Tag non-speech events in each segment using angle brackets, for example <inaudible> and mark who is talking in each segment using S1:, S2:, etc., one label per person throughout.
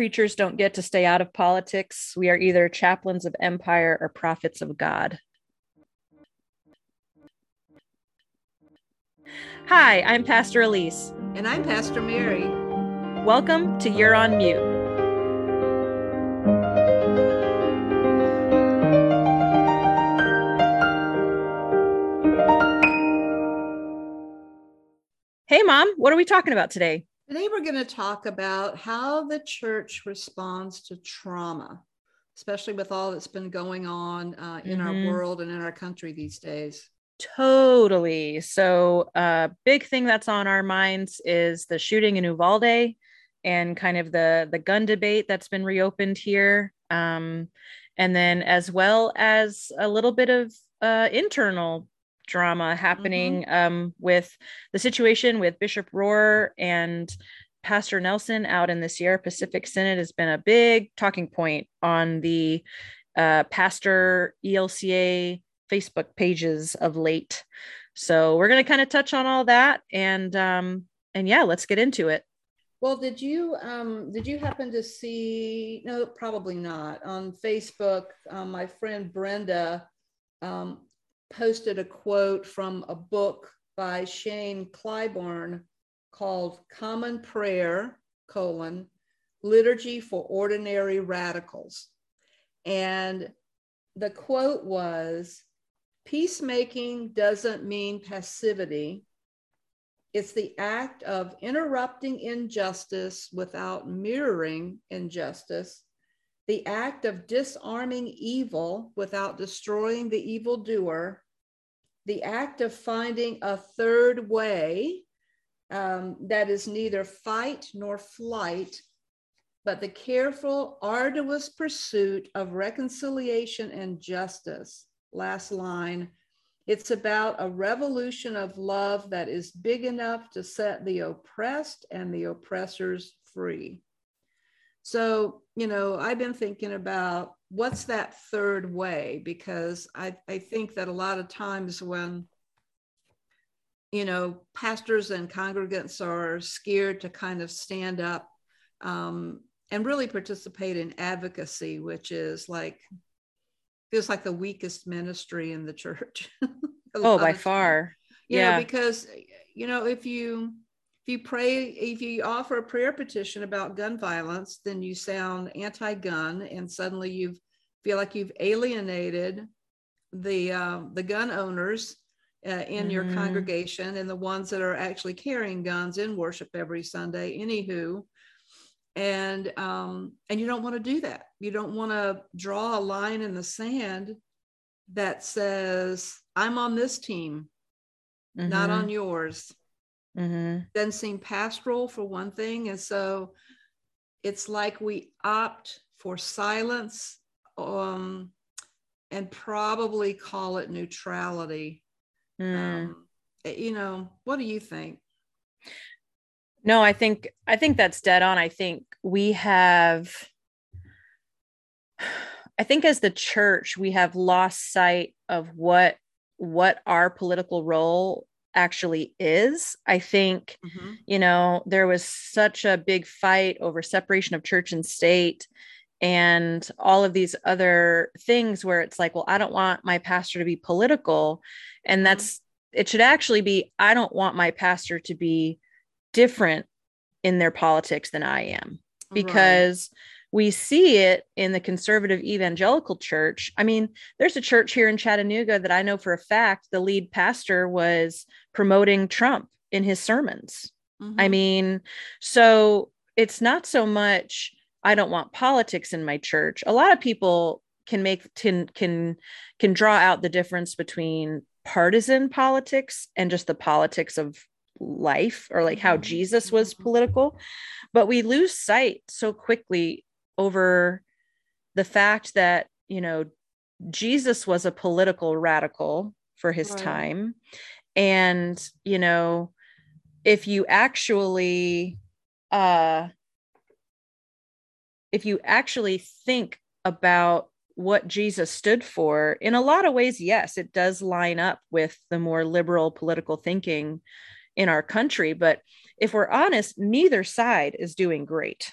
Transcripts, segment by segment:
S1: creatures don't get to stay out of politics. We are either chaplains of empire or prophets of God. Hi, I'm Pastor Elise.
S2: And I'm Pastor Mary.
S1: Welcome to You're on Mute. Hey, Mom, what are we talking about today?
S2: Today, we're going to talk about how the church responds to trauma, especially with all that's been going on uh, in mm-hmm. our world and in our country these days.
S1: Totally. So, a uh, big thing that's on our minds is the shooting in Uvalde and kind of the the gun debate that's been reopened here, um, and then as well as a little bit of uh, internal drama happening mm-hmm. um, with the situation with Bishop Rohrer and Pastor Nelson out in the Sierra Pacific Synod has been a big talking point on the uh, Pastor ELCA Facebook pages of late. So we're going to kind of touch on all that and um, and yeah, let's get into it.
S2: Well, did you um, did you happen to see? No, probably not. On Facebook, um, my friend Brenda um, posted a quote from a book by Shane Claiborne called Common Prayer, colon, Liturgy for Ordinary Radicals. And the quote was, peacemaking doesn't mean passivity. It's the act of interrupting injustice without mirroring injustice the act of disarming evil without destroying the evildoer, the act of finding a third way um, that is neither fight nor flight, but the careful, arduous pursuit of reconciliation and justice. Last line. It's about a revolution of love that is big enough to set the oppressed and the oppressors free. So, you know, I've been thinking about what's that third way? Because I, I think that a lot of times when you know pastors and congregants are scared to kind of stand up um, and really participate in advocacy which is like feels like the weakest ministry in the <laughs> church.
S1: Oh by far.
S2: Yeah know, because you know if you you pray, if you offer a prayer petition about gun violence, then you sound anti-gun, and suddenly you feel like you've alienated the uh, the gun owners uh, in mm-hmm. your congregation and the ones that are actually carrying guns in worship every Sunday. Anywho, and um, and you don't want to do that. You don't want to draw a line in the sand that says, "I'm on this team, mm-hmm. not on yours." Mm-hmm. doesn't seem pastoral for one thing. And so it's like we opt for silence um, and probably call it neutrality. Mm. Um, eh, you know, what do you think?
S1: No, I think I think that's dead on. I think we have I think as the church we have lost sight of what what our political role actually is. I think, mm-hmm. you know, there was such a big fight over separation of church and state and all of these other things where it's like, well, I don't want my pastor to be political. And mm-hmm. that's, it should actually be, I don't want my pastor to be different in their politics than I am because. Right we see it in the conservative evangelical church. I mean, there's a church here in Chattanooga that I know for a fact the lead pastor was promoting Trump in his sermons. Mm-hmm. I mean, so it's not so much I don't want politics in my church. A lot of people can make can can can draw out the difference between partisan politics and just the politics of life or like how mm-hmm. Jesus was mm-hmm. political. But we lose sight so quickly over the fact that, you know, Jesus was a political radical for his right. time. And, you know, if you actually, uh, if you actually think about what Jesus stood for, in a lot of ways, yes, it does line up with the more liberal political thinking in our country. But if we're honest, neither side is doing great.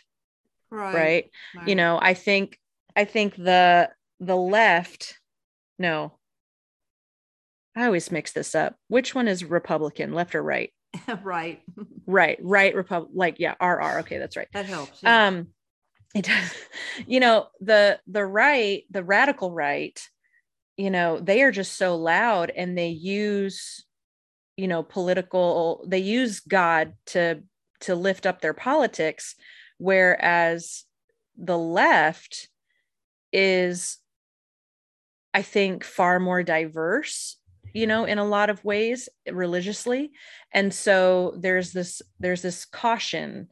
S1: right. right right you know i think i think the the left no i always mix this up. Which one is republican left or right? <laughs> <laughs>
S2: Right.
S1: Right right republic like yeah rr okay that's right.
S2: That helps yeah.
S1: um it does <laughs> you know the the right the radical right you know they are just so loud and they use you know political they use god to to lift up their politics whereas the left is i think far more diverse you know in a lot of ways religiously. And so there's this there's this caution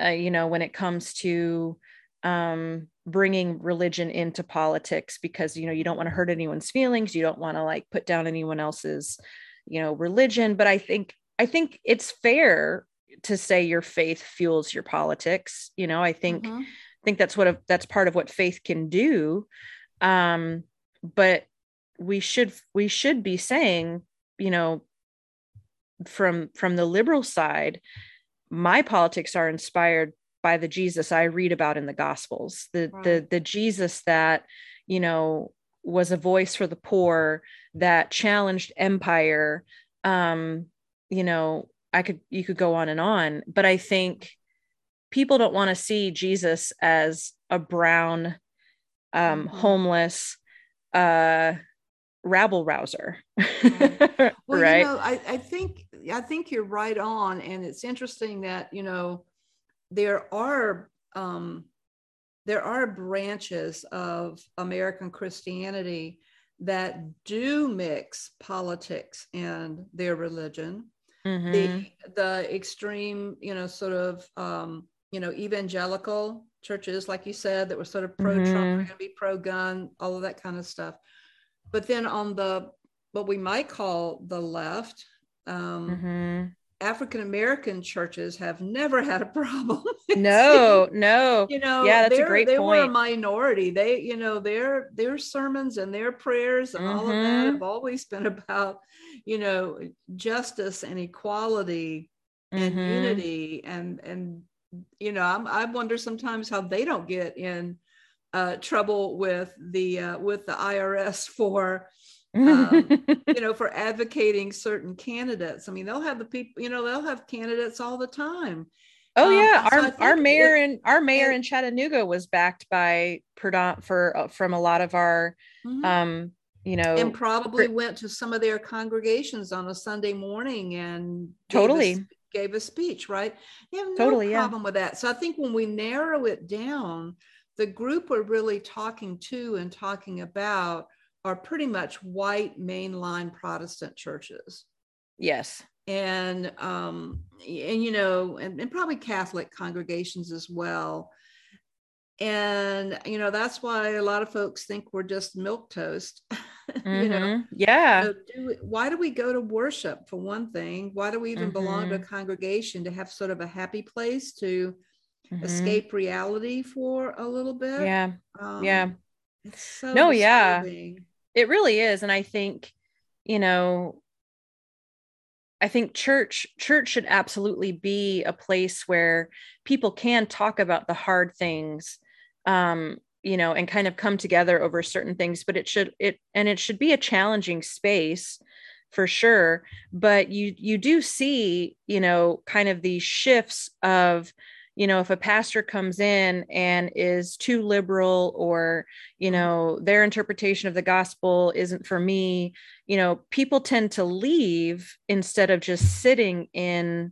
S1: uh, you know when it comes to um bringing religion into politics because you know you don't want to hurt anyone's feelings. You don't want to like put down anyone else's you know religion. But i think i think it's fair to say your faith fuels your politics you know? I think mm-hmm. i think that's what a, that's part of what faith can do. Um but we should we should be saying you know from from the liberal side my politics are inspired by the jesus i read about in the gospels the right. the the jesus that you know was a voice for the poor that challenged empire um you know i could you could go on and on but i think people don't want to see jesus as a brown um mm-hmm. homeless uh rabble rouser <laughs>
S2: well, right? You know, I, I think i think you're right on and it's interesting that you know there are um there are branches of american christianity that do mix politics and their religion mm-hmm. the the extreme you know sort of um you know evangelical churches like you said that were sort of pro trump mm-hmm. going to be pro gun all of that kind of stuff but then on the what we might call the left, um, mm-hmm. African American churches have never had a <laughs> problem.
S1: no, no. <laughs>
S2: You know,
S1: yeah, that's a great point.
S2: they
S1: point.
S2: were a minority. They, you know, their their sermons and their prayers and mm-hmm. all of that mm-hmm. have always been <laughs> about, you know, justice and equality and mm-hmm. unity and and you know, I'm, I wonder sometimes how they don't get in uh, trouble with the uh, with the IRS for um, <laughs> you know for advocating certain candidates. I mean, they'll have the people, you know, they'll have candidates all the time.
S1: Oh um, yeah, our so our mayor it, in our mayor it, in Chattanooga was backed by for uh, from a lot of our mm-hmm. um you know
S2: and probably went to some of their congregations on a Sunday morning and
S1: totally
S2: gave a, gave a speech, right? You have no totally, problem yeah. with that. So I think when we narrow it down, the group we're really talking to and talking about are pretty much white mainline Protestant churches.
S1: Yes.
S2: And um, and you know, and, and probably Catholic congregations as well. And you know, that's why a lot of folks think we're just milk toast.
S1: Mm-hmm. <laughs> you know, mm-hmm. yeah. So
S2: do we, why do we go to worship for one thing? Why do we even mm-hmm. belong to a mm-hmm. congregation to have sort of a happy place to mm-hmm. escape reality for a little bit.
S1: Yeah. Um, yeah. So no, disturbing. yeah. It really is. And I think, you know, I think church church should absolutely be a place where people can talk about the hard things um you know and kind of come together over certain things but it should it and it should be a challenging space for sure but you you do see you know kind of these shifts of you know if a pastor comes in and is too liberal or you mm-hmm. know their interpretation of the gospel isn't for me you know people tend to leave instead of just sitting in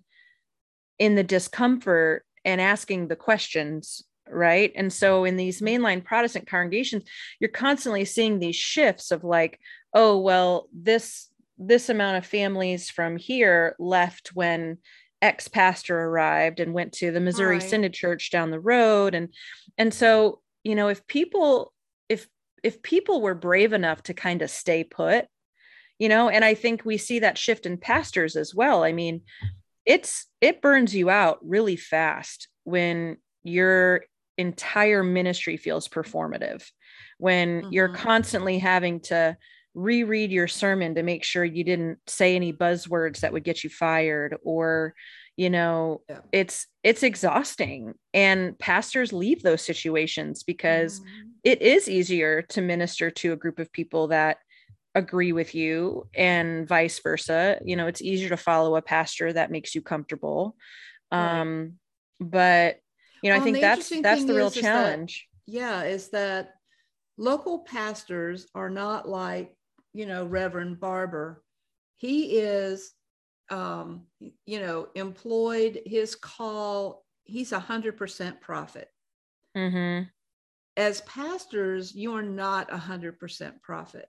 S1: in the discomfort and asking the questions right and so in these mm-hmm. mainline protestant congregations you're constantly seeing these shifts of like oh well this this amount of families from here left when ex pastor arrived and went to the Missouri right. Synod Church down the road and and so you know if people if if people were brave enough to kind of stay put you know and I think we see that shift in pastors as well I mean it's it burns you out really fast when your entire ministry feels performative when mm-hmm. you're constantly having to reread your sermon to make sure you didn't say any buzzwords that would get you fired or you know yeah. it's it's exhausting and pastors leave those situations because mm-hmm. it is easier to minister to a group of people that agree with you and vice versa you know it's easier to follow a pastor that makes you comfortable right. um but you know well, i think that's that's the real is, challenge
S2: is that, yeah is that local pastors are not like you know reverend barber he is um you know employed his call he's a hundred percent prophet
S1: mm-hmm.
S2: as pastors you are not a hundred percent prophet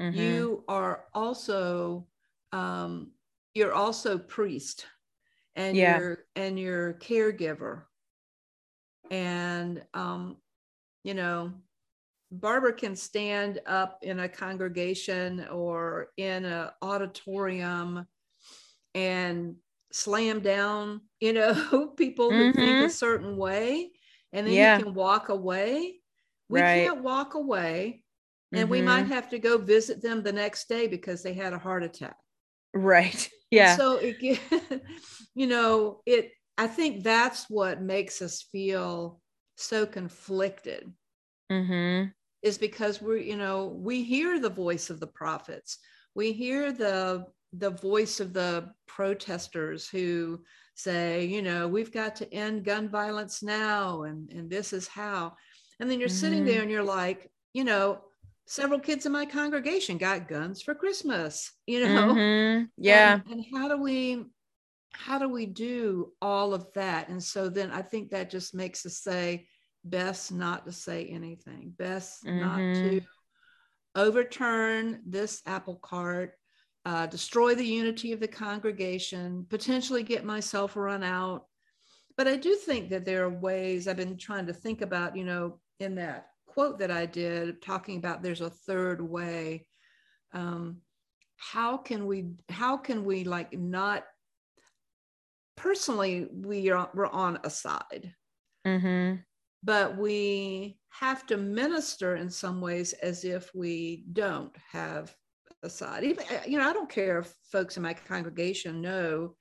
S2: mm-hmm. you are also um you're also priest and yeah. you're and you're caregiver and um you know barber can stand up in a congregation or in an auditorium and slam down you know <laughs> people who mm-hmm. think a mm-hmm. certain way and then yeah. you can walk away we right. can't walk away and mm-hmm. we might mm-hmm. have to go visit them the next day because they had a heart attack
S1: right <laughs> yeah
S2: and so it <laughs> you know it i think that's what makes us feel so conflicted
S1: mm-hmm.
S2: is because we're you know we hear the voice of the prophets we hear the the voice of the protesters who say you know we've got to end gun violence now and and this is how and then you're mm-hmm. sitting there and you're like you know several kids in my congregation got guns for christmas you know
S1: mm-hmm. <laughs> yeah
S2: and, and how do we how do we do all of that and so then i think that just makes us say best not to say anything, best mm-hmm. not to overturn this apple cart, uh, destroy the unity of the congregation, potentially get myself run out. But I do think that there are ways I've been trying to think about, you know, in that quote that I did, talking about there's a third way. Um, how can we, how can we like not personally, we are, we're on a side.
S1: Mm-hmm
S2: but we have to minister in some ways as if we don't have a side. Even, uh, you know, I don't care if folks in my congregation know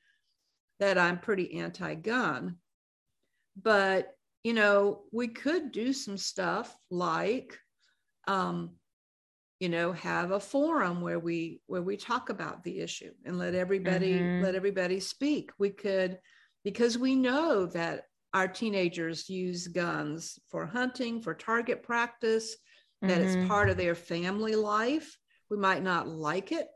S2: that I'm pretty anti gun, but, you know, we could do some stuff like, um, you know have a forum where we where we talk about the issue and let everybody mm-hmm. let everybody speak we could because we know that our teenagers use guns for hunting, for target practice, mm-hmm. that it's mm-hmm. part of their family life. We might not like it,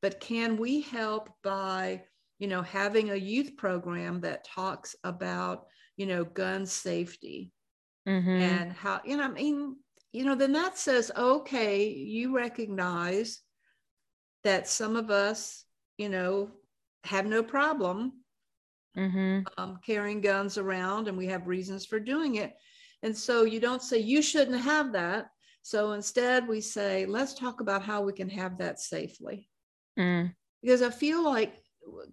S2: but can we help by, you know, having a youth program that talks about, you know, gun safety
S1: mm-hmm.
S2: and how, you know, I mean, you know, then that says, okay, you recognize that some of us, you know, have no problem
S1: mm-hmm.
S2: um, carrying guns around, and we have reasons for doing it. And so you don't say you shouldn't have that. So instead, we say, let's talk about how we can have that safely.
S1: Mm.
S2: Because I feel like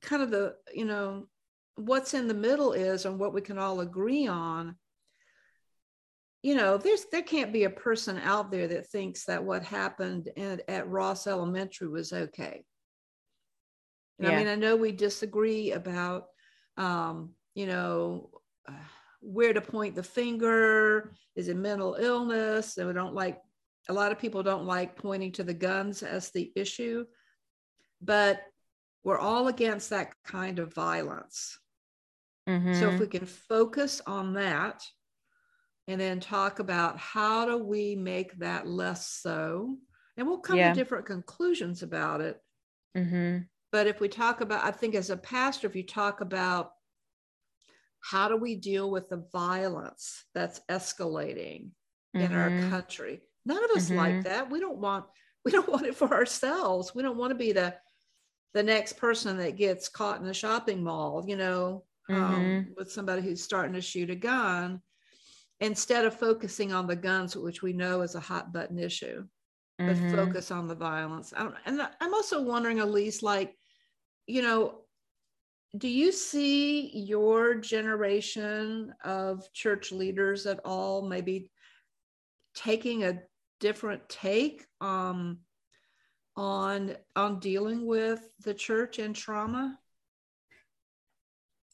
S2: kind of the, you know, what's in the middle is and what we can all agree on you know there's there can't be a person out there that thinks that what happened at, at ross elementary was okay yeah. i mean i know we disagree about um, you know, uh, where to point the finger. Is it mental illness? And we don't like, a lot of people don't like pointing to the guns as the issue, but we're all against that kind of violence.
S1: Mm-hmm.
S2: So if we can focus on that and then talk about how do we make that less so, and we'll come yeah. to different conclusions about it.
S1: Mm-hmm.
S2: But if we talk about, I think as a pastor, if you talk about how do we deal with the violence that's escalating mm-hmm. in our mm-hmm. country, none of us mm-hmm. like that. We don't want <laughs> we don't want it for ourselves. We don't want to be the the next person that gets caught in a shopping mall, you know, um, mm-hmm. um, with somebody who's starting to shoot a gun, instead of focusing on the guns, which we know is a hot button issue, but mm-hmm. focus on the violence. and I'm also wondering, Elise, like, you know, do you see your generation of church leaders at all maybe taking a different take um, on on dealing with the church and trauma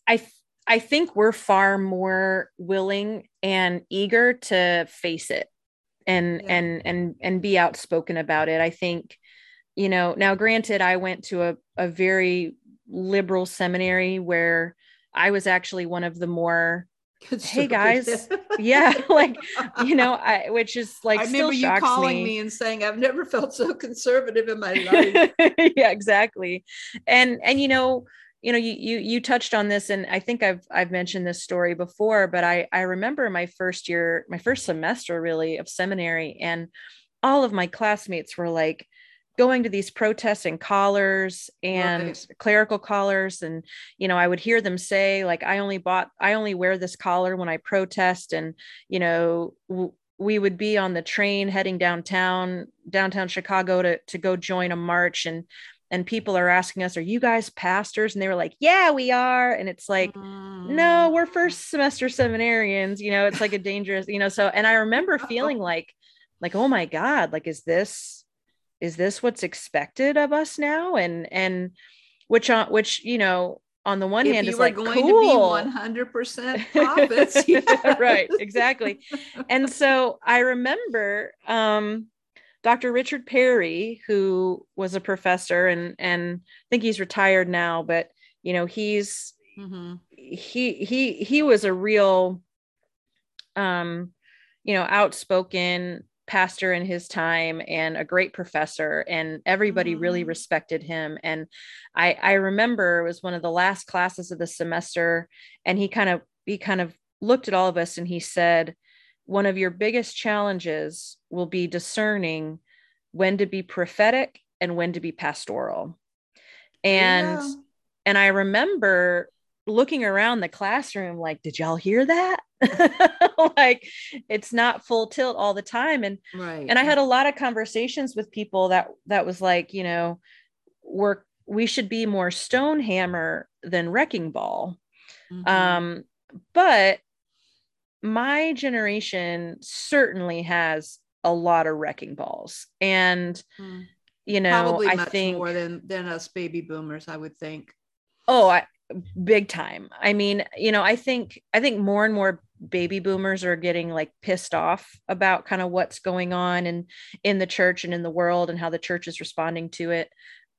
S1: I I think we're far more willing and eager to face it and yeah. and and and be outspoken about it. I think, you know, now granted, I went to a, a very liberal seminary where I was actually one of the more hey guys <laughs> yeah <laughs> like you know i which is like
S2: i remember you calling me. me. and saying i've never <laughs> felt so conservative in my life
S1: yeah exactly and and you know you know you you you touched on this and i think i've i've mentioned this story before but i i remember my first year my first semester really of seminary and all of my classmates were like going to these protests and collars and right. clerical collars and you know i would hear them say like i only bought i only wear this collar when i protest and you know w- we would be on the train heading downtown downtown chicago to to go join a march and and people are asking us, Are you guys pastors? And they were like, Yeah, we are. And it's like, mm. No, we're first semester seminarians. You know, it's like a dangerous, you know. So, and I remember feeling like, like, oh my God, like, is this, is this what's expected of us now? And, and, which, on, which, you know, on the one
S2: if
S1: hand
S2: is
S1: like
S2: going
S1: cool.
S2: to be 100% <laughs> prophets <laughs>
S1: yeah, right exactly and so i remember um Dr. Richard Perry, who was a professor and and I think he's retired now, but you know, he's mm-hmm. he he he was a real um you know, outspoken pastor in his time and a great professor and everybody mm-hmm. really respected him and I I remember it was one of the last classes of the semester and he kind of he kind of looked at all of us and he said one of your biggest challenges will be discerning when to be prophetic and when to be pastoral. And yeah. and I remember looking around the classroom like did y'all hear that <laughs> like it's not full tilt all the time and right and i had a lot of conversations with people that that was like you know we're we should be more stone hammer than wrecking ball mm-hmm. um but my generation certainly has a lot of wrecking balls and mm. you know
S2: Probably
S1: i think
S2: more than than us baby boomers i would think
S1: oh i big time i mean you know i think i think more and more baby boomers are getting like pissed off about kind of what's going on and in, in the church and in the world and how the church is responding to it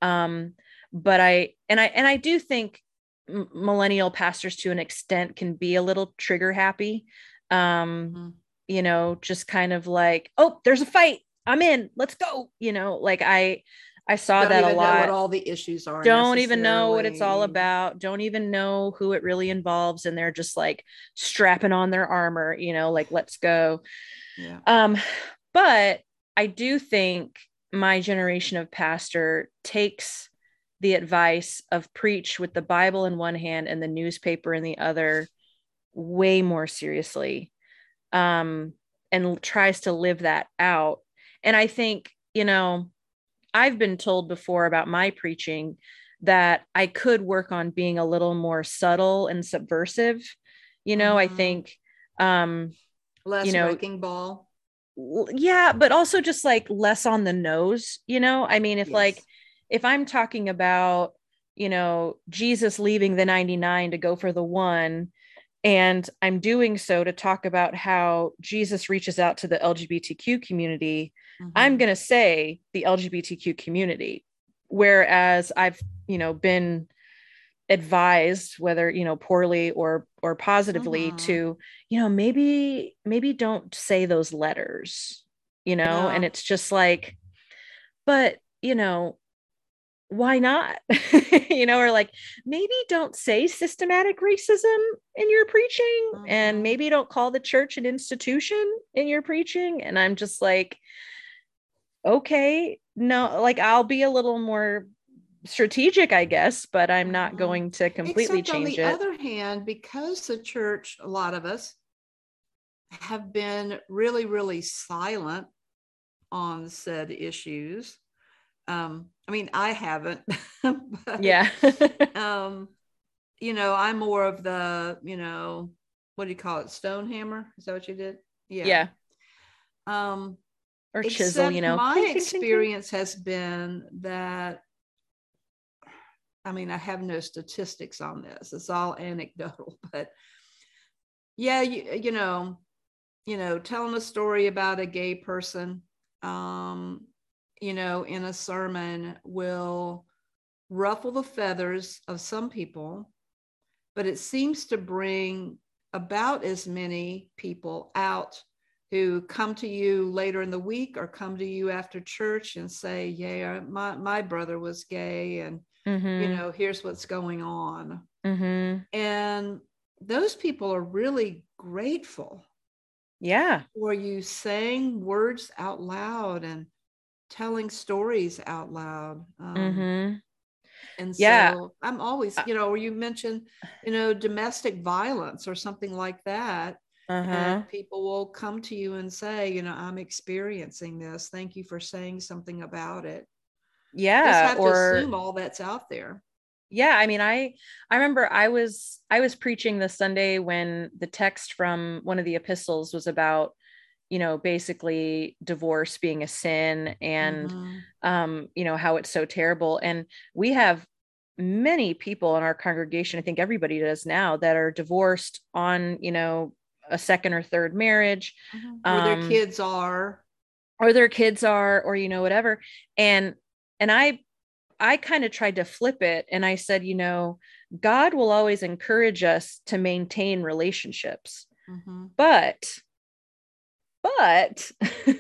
S1: um but i and i and i do think millennial pastors to an extent can be a little trigger happy um mm-hmm you know, just kind of like, oh, there's a fight. I'm in. Let's go. You know, like I I saw
S2: Don't
S1: that a lot.
S2: what all the issues are.
S1: Don't even know what it's all about. Don't even know who it really involves, and they're just like strapping on their armor. You know, like let's go. Yeah. Um, but I do think my generation of pastor takes the advice of preach with the Bible in one hand and the newspaper in the other way more seriously um, and tries to live that out. And I think, you know, I've been told before about my preaching that I could work on being a little more subtle and subversive. You know, mm-hmm. I think um
S2: less
S1: you know,
S2: wrecking ball.
S1: Yeah, but also just like less on the nose, you know? I mean, if yes. like if I'm talking about, you know, Jesus leaving the 99 to go for the one, and I'm doing so to talk about how Jesus reaches out to the LGBTQ community. Mm-hmm. I'm going to say the LGBTQ community. Whereas I've, you know, been advised whether you know poorly or or positively mm-hmm. to you know maybe maybe don't say those letters you know yeah. and it's just like but you know why not? <laughs> you know, or like maybe don't say systematic racism in your preaching mm-hmm. and maybe don't call the church an institution in your preaching. And I'm just like, okay, no, like I'll be a little more strategic, I guess, but I'm not mm-hmm. going to completely
S2: Except
S1: change
S2: it.
S1: On
S2: the other hand, because the church, a lot of us have been really, really silent on said issues um, I mean, I haven't. <laughs>
S1: but, yeah. <laughs>
S2: um, you know, I'm more of the, you know, what do you call it? Stonehammer? Is that what you did?
S1: Yeah. Yeah.
S2: Um,
S1: or chisel, you know.
S2: My experience has been that I mean, I have no statistics on this. It's all anecdotal, <laughs> but yeah, you, you know, you know, telling a story about a gay person, um, you know, in a sermon will ruffle the feathers of some people, but it seems to bring about as many people out who come to you later in the week or come to you after church and say, Yeah, my, my brother was gay, and mm-hmm. you know, here's what's going on. Mm-hmm. And those people are really grateful.
S1: Yeah.
S2: For you saying words out loud and telling stories out loud. Um, mm-hmm. And so yeah. I'm always, you know, or you mentioned, you know, domestic violence or something like that. Uh-huh. And people will come to you and say, you know, I'm experiencing this. Thank you for saying something about it.
S1: Yeah. Just
S2: have or, to assume all that's out there.
S1: Yeah. I mean, I I remember I was I was preaching the Sunday when the text from one of the epistles was about you know basically divorce being a sin and mm-hmm. um you know how it's so terrible and we have many people in our congregation i think everybody does now that are divorced on you know a second or third marriage
S2: mm-hmm. or their um, kids are
S1: or their kids are or you know whatever and and i i kind of tried to flip it and i said you know god will always encourage us to maintain relationships mm-hmm. but but <laughs>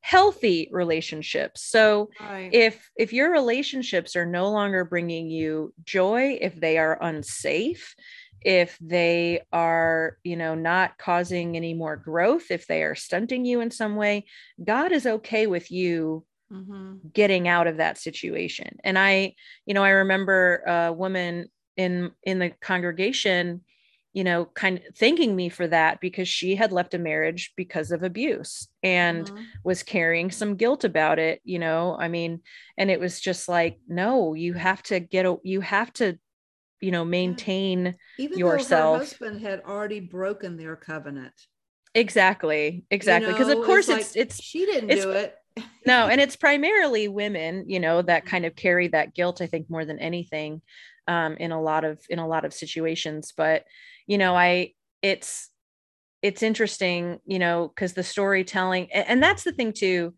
S1: healthy relationships so right. if if your relationships are no longer bringing you joy if they are unsafe if they are you know not causing any more growth if they are stunting you in some way god is okay with you mm-hmm. getting out of that situation and i you know i remember a woman in in the congregation you know, kind of thanking me for that because she had left a marriage because of abuse and mm-hmm. was carrying some guilt about it, you know. I mean, and it was just like, no, you have to get a, you have to, you know, maintain Even yourself. Though her
S2: husband had already broken their covenant.
S1: Exactly, exactly. Because you know, of course it's, like, it's
S2: she didn't do it. <laughs>
S1: no, and it's primarily women, you know, that kind of carry that guilt. I think more than anything, um, in a lot of in a lot of situations, but you know i it's it's interesting you know because the storytelling and, that's the thing too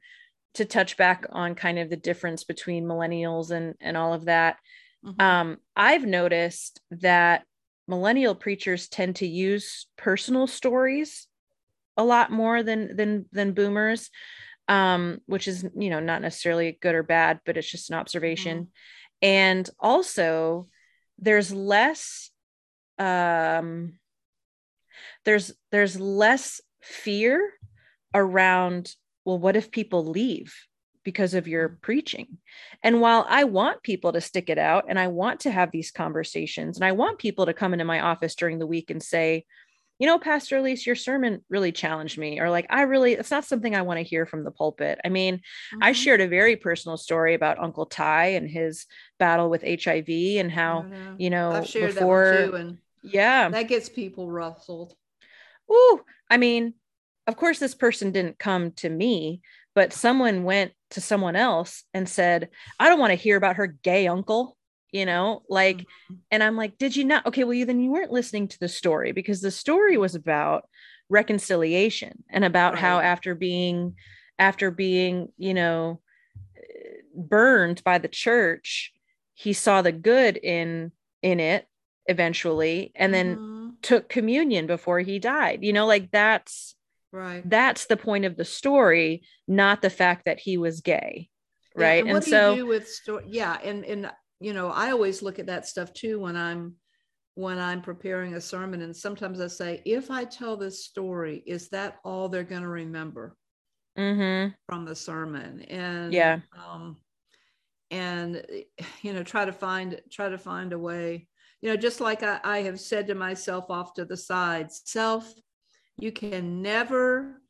S1: to touch back on kind of the difference between millennials and and all of that mm-hmm. um i've noticed that millennial preachers tend to use personal stories a lot more than than than boomers um which is you know not necessarily good or bad but it's just an observation mm-hmm. and also there's less um there's there's less fear around well what if people leave because of your preaching and while i want people to stick it out and i want to have these conversations and i want people to come into my office during the week and say you know pastor elise your sermon really challenged me or like i really it's not something i want to hear from the pulpit i mean mm-hmm. i shared a very personal story about uncle ty and his battle with hiv and how know. you know
S2: I've shared before that too, and
S1: yeah.
S2: That gets people rustled.
S1: Ooh, I mean, of course, this person didn't come to me, but someone went to someone else and said, I don't want to hear about her gay uncle, you know, like, mm-hmm. and I'm like, did you not? Okay, well, you then you weren't listening to the story because the story was about reconciliation and about right. how after being, after being, you know, burned by the church, he saw the good in in it eventually and then mm-hmm. took communion before he died you know like that's
S2: right
S1: that's the point of the story not the fact that he was gay right
S2: yeah, and, and so with story yeah and and you know i always look at that stuff too when i'm when i'm preparing a sermon and sometimes i say if i tell this story is that all they're going to remember mm-hmm. from the sermon and
S1: yeah
S2: um and <sighs> you know try to find try to find a way you know, just like I, I have said to myself off to the side, self, you can never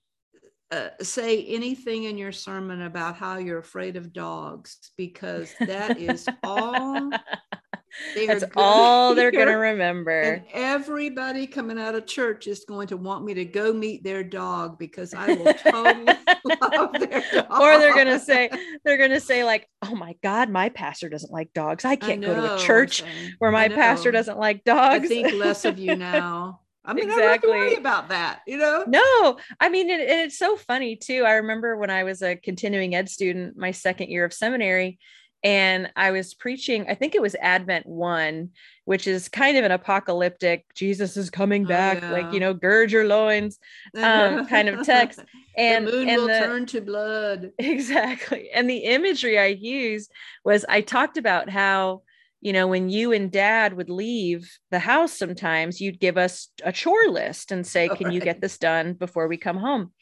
S2: uh, say anything in your sermon about how you're afraid of dogs because that is all <laughs>
S1: They That's all they're going to remember. And
S2: everybody coming out of church is going to want me to go meet their dog because I will totally <laughs> love
S1: their dog. Or they're going to say, they're going to say, like, oh my God, my pastor doesn't like dogs. I can't I know, go to a church where my pastor doesn't like dogs. I
S2: think less of you <laughs> now. I mean, exactly. I don't have to worry about that, you know?
S1: No, I mean, it, it's so funny too. I remember when I was a continuing ed student, my second year of seminary, and I was preaching, I think it was Advent 1, which is kind of an apocalyptic, Jesus is coming oh, back, oh, yeah. like, you know, gird your loins um, <laughs> kind of text.
S2: And the moon and will the, turn to blood. <laughs>
S1: Exactly. And the imagery I used was I talked about how you know, when you and dad would leave the house, sometimes you'd give us a chore list and say, Can right. you get this done before we come home?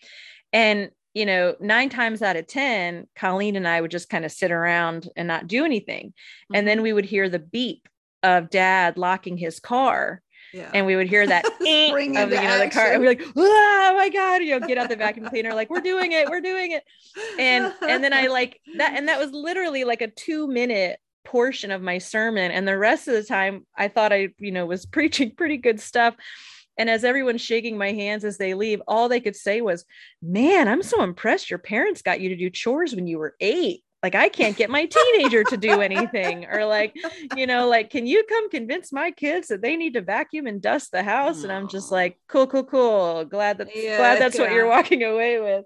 S1: And, you know, nine times out of 10, Colleen and I would just kind of sit around and not do anything. Mm-hmm. And then mm-hmm. we would hear the beep of dad locking his car. Yeah. And we would hear that <laughs> of the, you know, the car, and we're like, oh my god, you know, get out the vacuum cleaner, like we're doing it, we're doing it, and and then I like that, and that was literally like a two minute portion of my sermon and the rest of the time i thought i you know was <laughs> preaching pretty good stuff. And as everyone's shaking my hands as they leave all they could say was man i'm so impressed your parents got you to do chores when you were eight. Like i can't get my teenager to do anything. Or like you know like can you come convince my kids that they need to vacuum and dust the house? And i'm just like cool cool cool. Glad that yeah, glad that's yeah. what you're walking away with.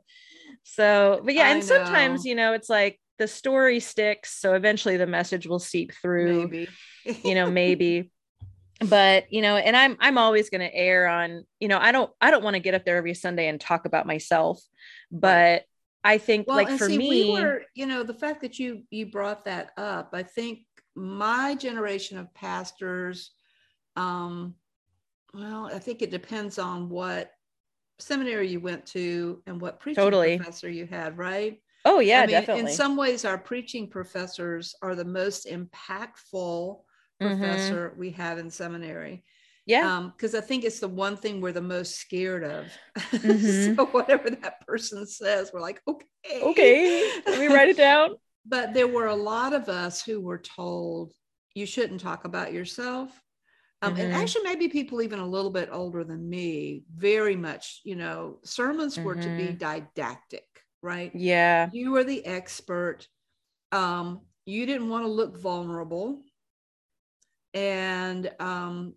S1: So but yeah I and know. sometimes you know it's like the story sticks so eventually the message will seep through maybe. you know <laughs> maybe but you know and i'm i'm always going to err on you know i don't i don't want to get up there every sunday and talk about myself but i think well, like for see, me we were,
S2: you know the fact that you you brought that up i think my generation of pastors um well i think it depends on what seminary you went to and what preaching totally. professor you had right
S1: Oh yeah, I mean, definitely.
S2: In some ways, our preaching professors are the most impactful mm-hmm. professor mm-hmm. we have in seminary. Yeah. Because um, I think it's the one thing we're the most scared of. <laughs> Mm-hmm. so whatever that person says, we're like, okay.
S1: Okay. Let me write it down. <laughs>
S2: but there were a lot of us who were told you shouldn't talk about yourself. Um, mm-hmm. And actually, maybe people even a little bit older than me, very much, you know, sermons were to be mm-hmm. didactic right?
S1: Yeah.
S2: You were the expert. Um, you didn't want to look vulnerable. And um,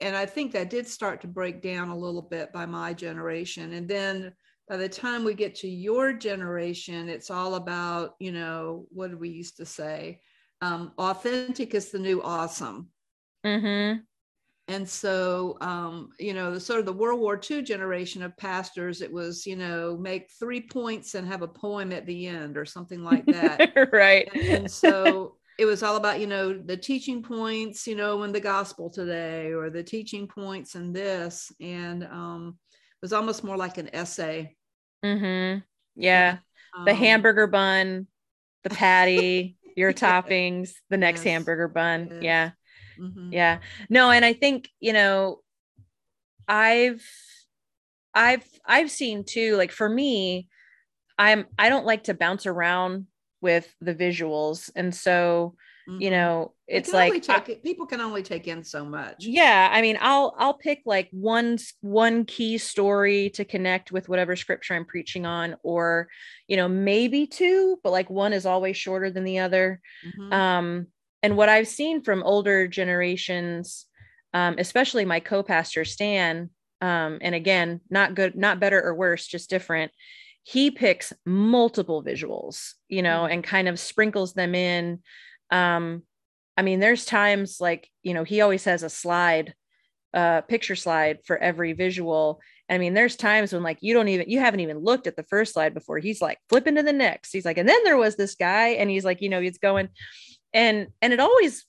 S2: and I think that did start to break down a little bit by my generation. And then by the time we get to your generation, it's all about, you know, what did we used to say? Um, authentic is the new awesome. Mm-hmm. And so, um, you know, the sort of the World War II generation of pastors, it was, you know, make three points and have a poem at the end or something like that. <laughs>
S1: right.
S2: And, and, so it was all about, you know, the teaching points, you know, in the gospel today or the teaching points in this. And um, it was almost more like an essay.
S1: Mm-hmm. Yeah. Um, the hamburger bun, the patty, <laughs> your toppings, the next yes, hamburger bun. Yeah. Mm-hmm. Yeah. No, and I think, you know, I've I've I've seen too like for me I'm I don't like to bounce around with the visuals and so mm-hmm. you know it's like
S2: take, I, people can only take in so much
S1: yeah i mean i'll i'll pick like one one key story to connect with whatever scripture i'm preaching on or you know maybe two but like one is always shorter than the other mm-hmm. um and what I've seen from older generations, um, especially my co-pastor Stan, um, and again, not good, not better or worse, just different. He picks multiple visuals, you know, mm-hmm. and kind of sprinkles them in. Um, I mean, there's times like, you know, he always has a slide, uh, picture slide for every visual. I mean, there's times when like you don't even you haven't even looked at the first slide before. He's like flipping to the next. He's like, and then there was this guy, and he's like, you know, he's going and and it always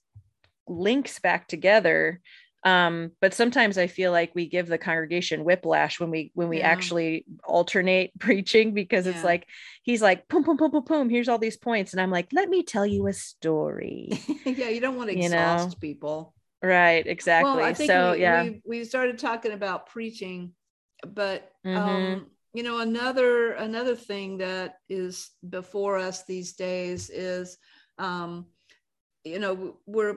S1: links back together um but sometimes i feel like we give the congregation whiplash when we when we yeah. actually alternate <laughs> preaching because yeah. it's like he's like boom boom boom boom boom here's all these points and i'm like let me tell you a story <laughs>
S2: yeah you don't want to exhaust you know? people
S1: right exactly well, I think so we, yeah
S2: we, we, started talking about preaching but mm-hmm. um you know another another thing that is before us these days is um you know we're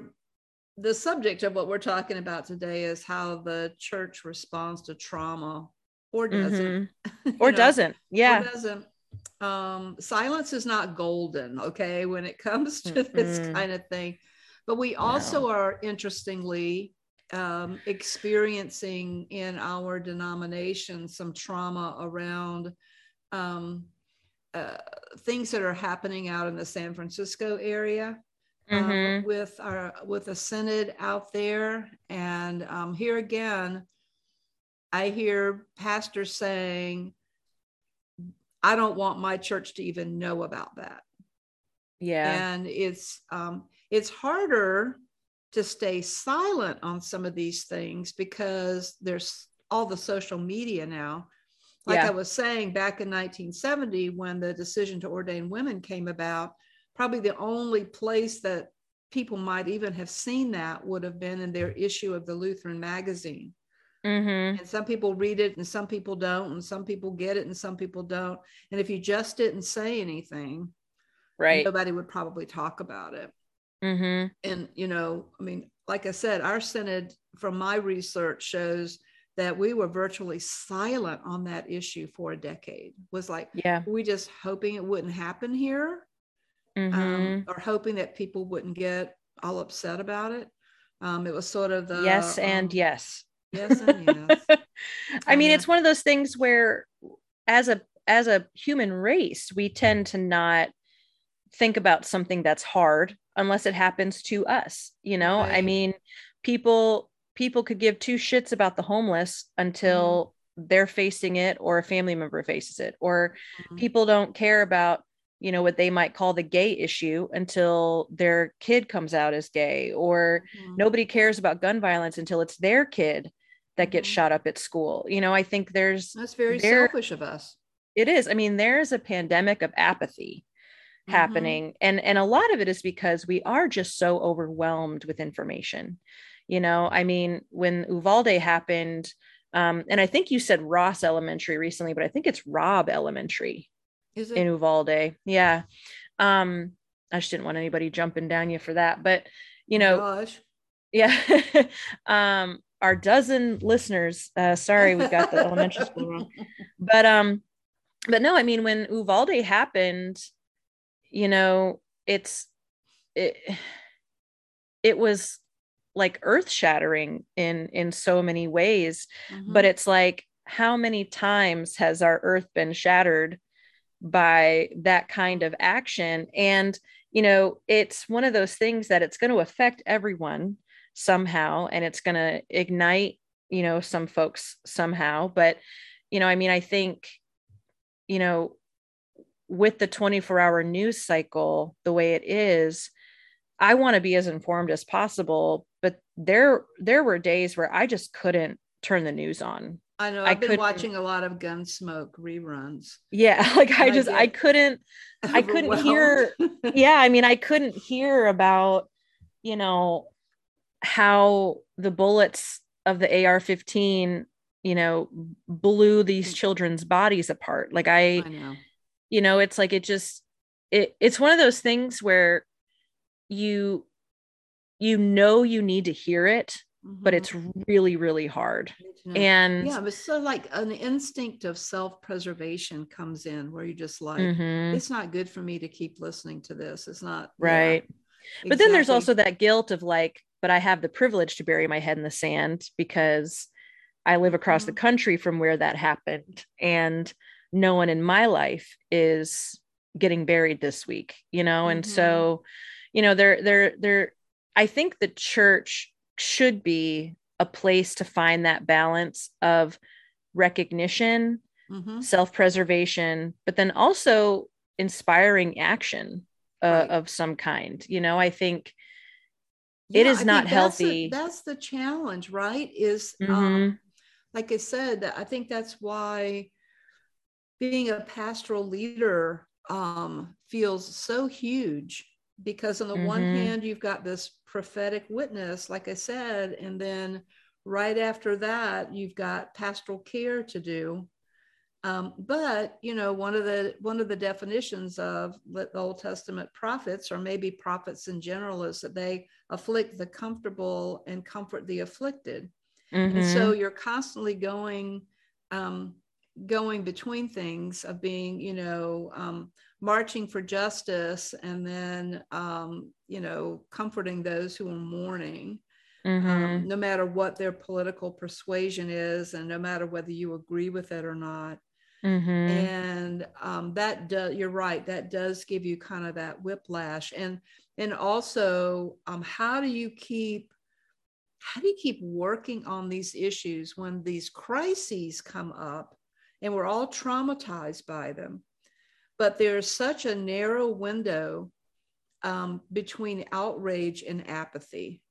S2: the subject of what we're talking about today is how the church responds to trauma or doesn't
S1: mm-hmm. <laughs> or know, doesn't yeah or
S2: doesn't um, silence is not golden okay when it <laughs> comes to mm this kind of thing but we also no. are interestingly um, experiencing in our denomination some trauma around um, uh, things that are happening out in the San Francisco area. Um, mm-hmm. with our with a synod out there and um, here again i hear pastors saying i don't want my church to even know about that
S1: yeah
S2: and it's um, it's harder to stay silent on some of these things because there's all the social media now. Like yeah. I was saying back in 1970, when the decision to ordain women came about, probably the only place that people might even have seen that would have been in their issue of the Lutheran magazine. Mm-hmm. And some people read it and some people don't, and some people get it and some people don't. And if you just didn't say anything,
S1: right,
S2: nobody would probably talk about it.
S1: Mm-hmm.
S2: And, you know, I mean, like I said, our synod from my research shows that we were virtually silent on that issue for a decade was like
S1: yeah
S2: we just hoping it wouldn't happen here mm-hmm. um, or hoping that people wouldn't get all upset about it um, it was sort of the
S1: yes and
S2: um,
S1: yes
S2: yes and yes <laughs>
S1: i mean it's one of those things where as a as a human race we tend to not think about something that's hard unless it happens to us you know right. i mean people people could give two shits about the homeless until mm-hmm. they're facing it or a family member faces it or mm-hmm. people don't care about you know what they might call the gay issue until their kid comes out as gay or mm-hmm. nobody cares about gun violence until it's their kid that gets mm-hmm. shot up at school you know i think there's
S2: that's very there, selfish of us
S1: it is i mean there's a pandemic of apathy Mm-hmm. happening mm-hmm. and and a lot of it is because we are just so overwhelmed with information you know i mean when uvalde happened um, and i think you said ross elementary recently but i think it's robb elementary
S2: is
S1: it? in uvalde yeah um i just didn't want anybody jumping down you for that but you know
S2: Gosh.
S1: yeah <laughs> um our dozen listeners uh sorry we got the elementary school wrong <laughs> but um but no i mean when uvalde happened you know it's it it was like earth shattering in in so many ways mm-hmm. but it's like how many times has our earth been shattered by that kind of action. And you know it's one of those things that it's going to affect everyone somehow and it's going to ignite you know some folks somehow. But you know i mean i think you know with the 24 hour news cycle the way it is i want to be as informed as possible but there there were days where i just couldn't turn the news on
S2: i know i've I been watching a lot of gunsmoke reruns.
S1: Yeah <laughs> like i just i couldn't i couldn't hear <laughs> yeah i mean i couldn't hear about you know how the bullets of the ar-15 you know blew these mm. children's bodies apart. Like i,
S2: I
S1: you know it's like it just it it's one of those things where you you know you need to hear it mm-hmm. but it's really really hard and
S2: yeah but so like an instinct of self-preservation comes in where you just like mm-hmm. it's not good for me to keep listening to this it's not
S1: right yeah, but then there's also that guilt of like but i have the privilege to bury my head in the sand because i live across mm-hmm. the country from where that happened and no one in my life is getting buried this week you know and mm-hmm. so you know there there there i think the church should be a place to find that balance of recognition mm-hmm. self-preservation but then also inspiring action uh, right. of some kind you know i think yeah, it is I not healthy
S2: that's, a, that's the challenge right is um, mm-hmm. um, like i said i think that's why being a pastoral leader um, feels so huge because on the mm-hmm. one hand you've got this prophetic witness like i said and then right after that you've got pastoral care to do Um, but you know, one of the one of the definitions of the Old Testament prophets, or maybe prophets in general, is that they afflict the comfortable and comfort the afflicted. Mm-hmm. And so you're constantly going um, going between things of being, you know, um, marching for justice and then, um, you know, comforting those who are mourning. Um, mm-hmm. no matter what their political persuasion is, and no matter whether you agree with it or not, Mm-hmm. And um, that does, you're right, that does give you kind of that whiplash. And and also, um, how do you keep how do you keep working on these issues when these crises come up and we're all traumatized by them? But there's such a narrow window um, between outrage and apathy.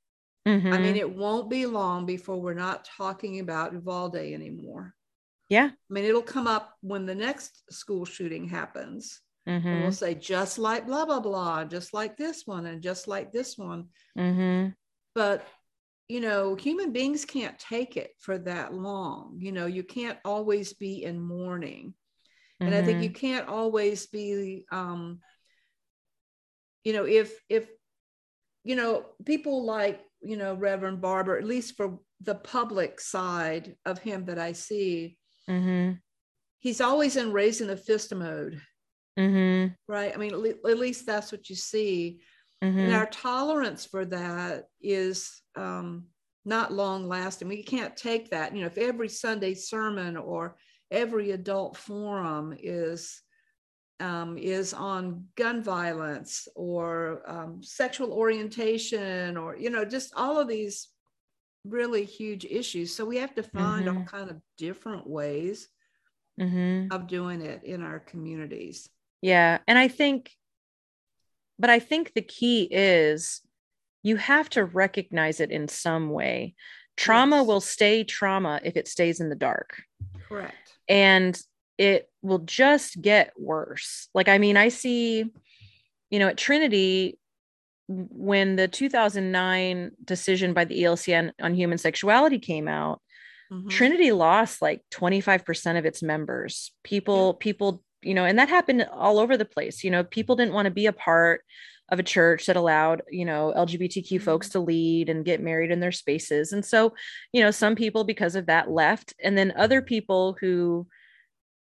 S2: Mm-hmm. I mean, mm-hmm. it won't be long before we're not talking about Uvalde anymore.
S1: Yeah.
S2: I mean, it'll come up when the next school shooting happens. Mm-hmm. And we'll say, just like blah, blah, blah, just like this one, and just like this one. Mm-hmm. But, you know, human beings can't take it for that long. You know, you can't always be in mourning. Mm-hmm. And I think mm-hmm. you can't always be, um, you know, if, if, you know, people like, you know, Reverend Barber, at least for the public side of him that I see, Mm-hmm. He's always in raising the fist mode. Mm-hmm. Right. I mean, at least that's what you see. Mm-hmm. And our tolerance for that is um, not long lasting. We can't take that. You know, if every Sunday sermon or every adult forum is um, is on gun violence or um, sexual orientation or you know just all of these really huge issues. So we have to find mm-hmm. all kind of different ways mm-hmm. of doing it in our communities.
S1: Yeah. And I think, but I think the key is you have to recognize it in some way. Trauma yes. will stay trauma if it stays in the dark.
S2: Correct.
S1: And it will just get worse. Like, I mean, I see, you know, at Trinity, when the 2009 decision by the ELCA on, on human sexuality came out, mm-hmm. Trinity lost like 25% of its members. People, yeah. people, you know, and that happened all over the place. You know, people didn't want to be a part of a church that allowed, you know, LGBTQ mm-hmm. folks to lead and get married in their spaces. And so, you know, some people because of that left. And then other people who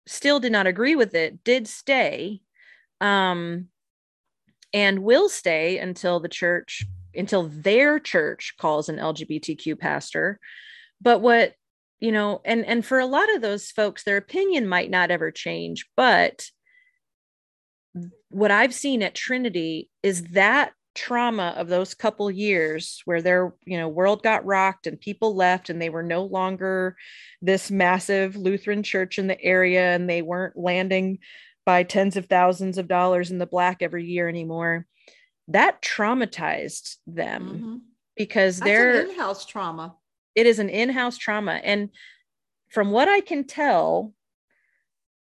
S1: still did not agree with it did stay. Um, and will stay until the church until their church calls an lgbtq pastor but what you know and and for a lot of those folks their opinion might not ever change but what i've seen at trinity is that trauma of those couple years where their you know world got rocked and people left and they were no longer this massive lutheran church in the area and they weren't landing by tens of thousands of dollars in the black every year anymore. That traumatized them mm-hmm. because That's they're
S2: in-house trauma.
S1: It is an in-house trauma. And from what i can tell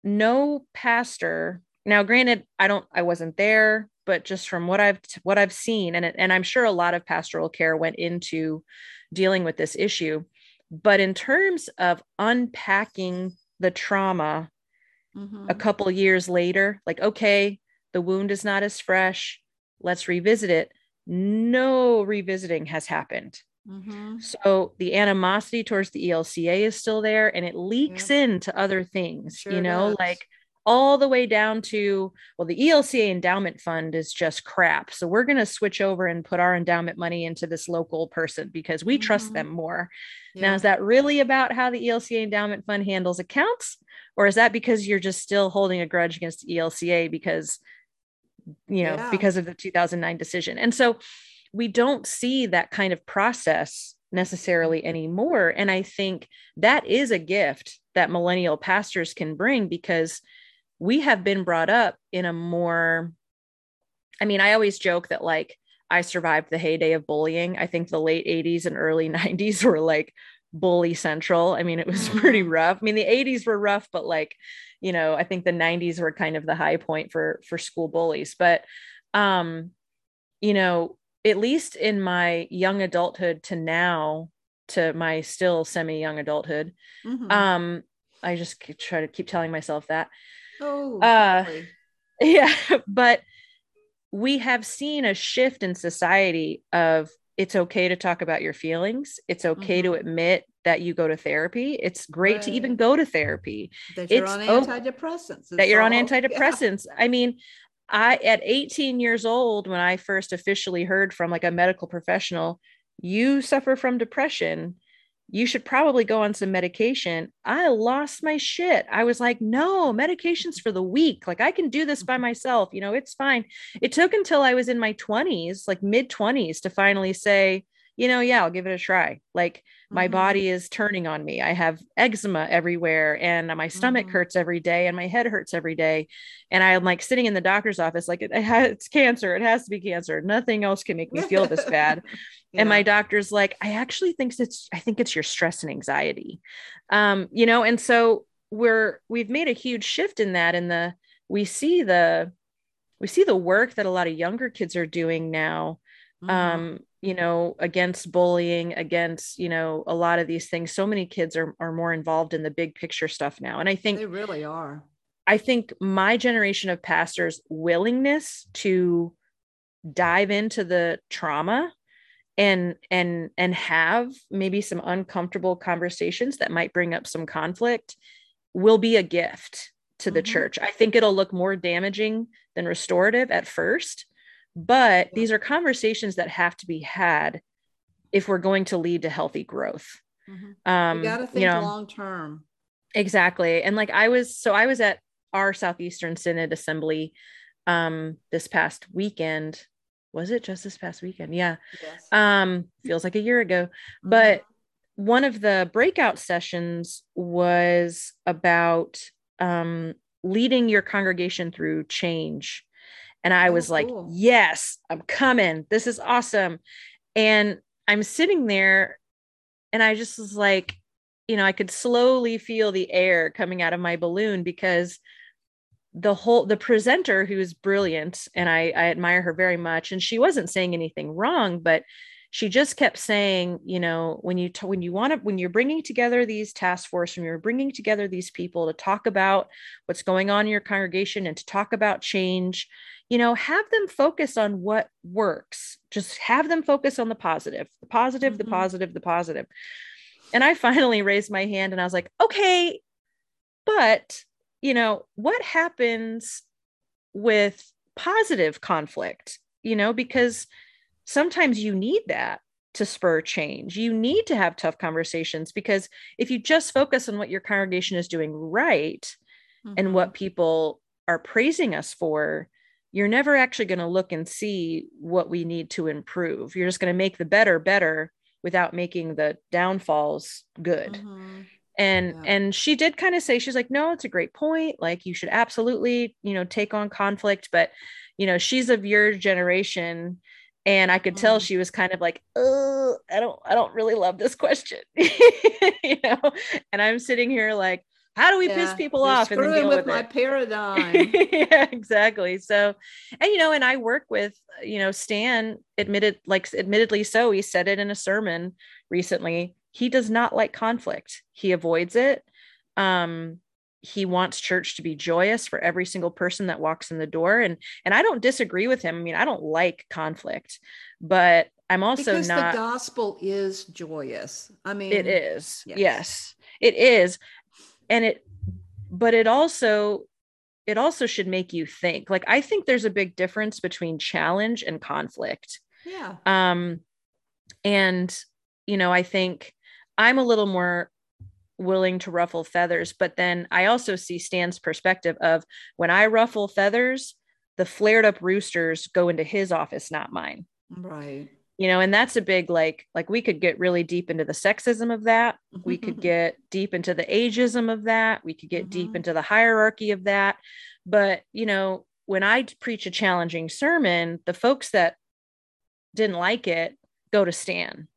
S1: no pastor now granted i don't i wasn't there but just from what i've what i've seen and and i'm sure a lot of pastoral care went into dealing with this issue but in terms of unpacking the trauma mm-hmm. a couple years later like okay the wound is not as fresh let's revisit it no revisiting has happened mm-hmm. so the animosity towards the elca is still there and it leaks into other things sure you know does. like all the way down to well the elca endowment fund is just crap so we're going to switch over and put our endowment money into this local person because we mm-hmm. trust them more yeah. now is that really about how the elca endowment fund handles accounts or is that because you're just still holding a grudge against ELCA because you know yeah. because of the 2009 decision and so we don't see that kind of process necessarily anymore and i think that is a gift that millennial pastors can bring because we have been brought up in a more i mean i always joke that like i survived the heyday of bullying i think the late 80s and early <laughs> 90s were like bully central. I mean, it was pretty mm-hmm. rough. I mean, the 80s were rough, but like, you know, I think the 90s were kind of the high point for for school bullies. But um, you know, at least in my young adulthood to now to my still semi young adulthood, mm-hmm. um, I just try to keep telling myself that.
S2: Oh, uh, <laughs>
S1: yeah. But we have seen a shift in society of it's okay to talk about your feelings. It's okay mm-hmm. to admit that you go to therapy. It's great right. to even go to therapy.
S2: That you're it's on antidepressants.
S1: that you're all, on antidepressants. Yeah. I mean, I at 18 years old, when I first officially heard from like a medical professional, you suffer from depression you should probably go on some medication. I lost my shit. I was like, no, medication's for the weak. Like, I can do this by mm-hmm. myself. You know, it's fine. It took until I was in my 20s, like mid 20s, to finally say, you know, yeah, I'll give it a try. Like, my mm-hmm. body is turning on me. I have eczema everywhere and my stomach mm-hmm. hurts every day and my head hurts every day. And I'm like sitting in the doctor's office, like, it, it's cancer. It has to be cancer. Nothing else can make me feel this bad. yeah. <laughs> And my doctor's like, I actually think it's, I think it's your stress and anxiety. Um, you know, and so we're, we've made a huge shift in that. In the, we see the, we see the work that a lot of younger kids are doing now. Mm-hmm. Um, you know against bullying against you know a lot of these things so many kids are, are more involved in the big picture stuff now. And i think
S2: they really are.
S1: I think my generation of pastors willingness to dive into the trauma and and and have maybe some uncomfortable conversations that might bring up some conflict will be a gift to the mm-hmm. church. I think it'll look more damaging than restorative at first but these are conversations that have to be had if we're going to lead to healthy growth.
S2: Mm-hmm. um you gotta think you know, long term.
S1: Exactly. And like i was so i was at our southeastern synod assembly um this past weekend. Was it just this past weekend? Yeah. Yes. um feels like a year ago. Mm-hmm. but one of the breakout sessions was about um leading your congregation through change and I oh, was like, cool. yes, I'm coming. This is awesome. And I'm sitting there and I just was like, you know, I could slowly feel the air coming out of my balloon because the whole the presenter who's brilliant and I, I admire her very much and she wasn't saying anything wrong but she just kept saying you know when you t- when you want to when you're bringing together these task force and you're bringing together these people to talk about what's going on in your congregation and to talk about change you know have them focus on what works. Just have them focus on the positive the positive, mm-hmm. the positive the positive. And i finally raised my hand and i was like okay but you know what happens with positive conflict? You know because sometimes you need that to spur change. You need to have tough conversations because if you just focus on what your congregation is doing right mm-hmm. and what people are praising us for, you're never actually going to look and see what we need to improve. You're just going to make the better better without making the downfalls good. Mm-hmm. And yeah. and she did kind of say she's like no, it's a great point. Like you should absolutely, you know, take on conflict, but you know, she's of your generation and i could tell mm. she was kind of like oh i don't i don't really love this question. <laughs> You know? And i'm sitting here like how do we yeah, piss people off
S2: and then deal with, with my it? paradigm. <laughs>
S1: Yeah exactly. So and you know and i work with you know stan admitted like admittedly so he said it in a sermon recently. He does not like conflict. He avoids it. Um he wants church to be joyous for every single person that walks in the door and and i don't disagree with him. I mean i don't like conflict but i'm also
S2: because
S1: not
S2: the gospel is joyous. I mean
S1: it is. yes. yes it is. And it but it also it also should make you think. Like i think there's a big difference between challenge and conflict.
S2: Yeah.
S1: Um and you know i think i'm a little more willing to ruffle feathers. But then I also see Stan's perspective of when I ruffle feathers, the flared up roosters go into his office, not mine.
S2: Right.
S1: You know, and that's a big like, like we could get really deep into the sexism of that. We could get deep into the ageism of that. We could get mm-hmm. deep into the hierarchy of that. But, you know, when I preach a challenging sermon, the folks that didn't like it go to Stan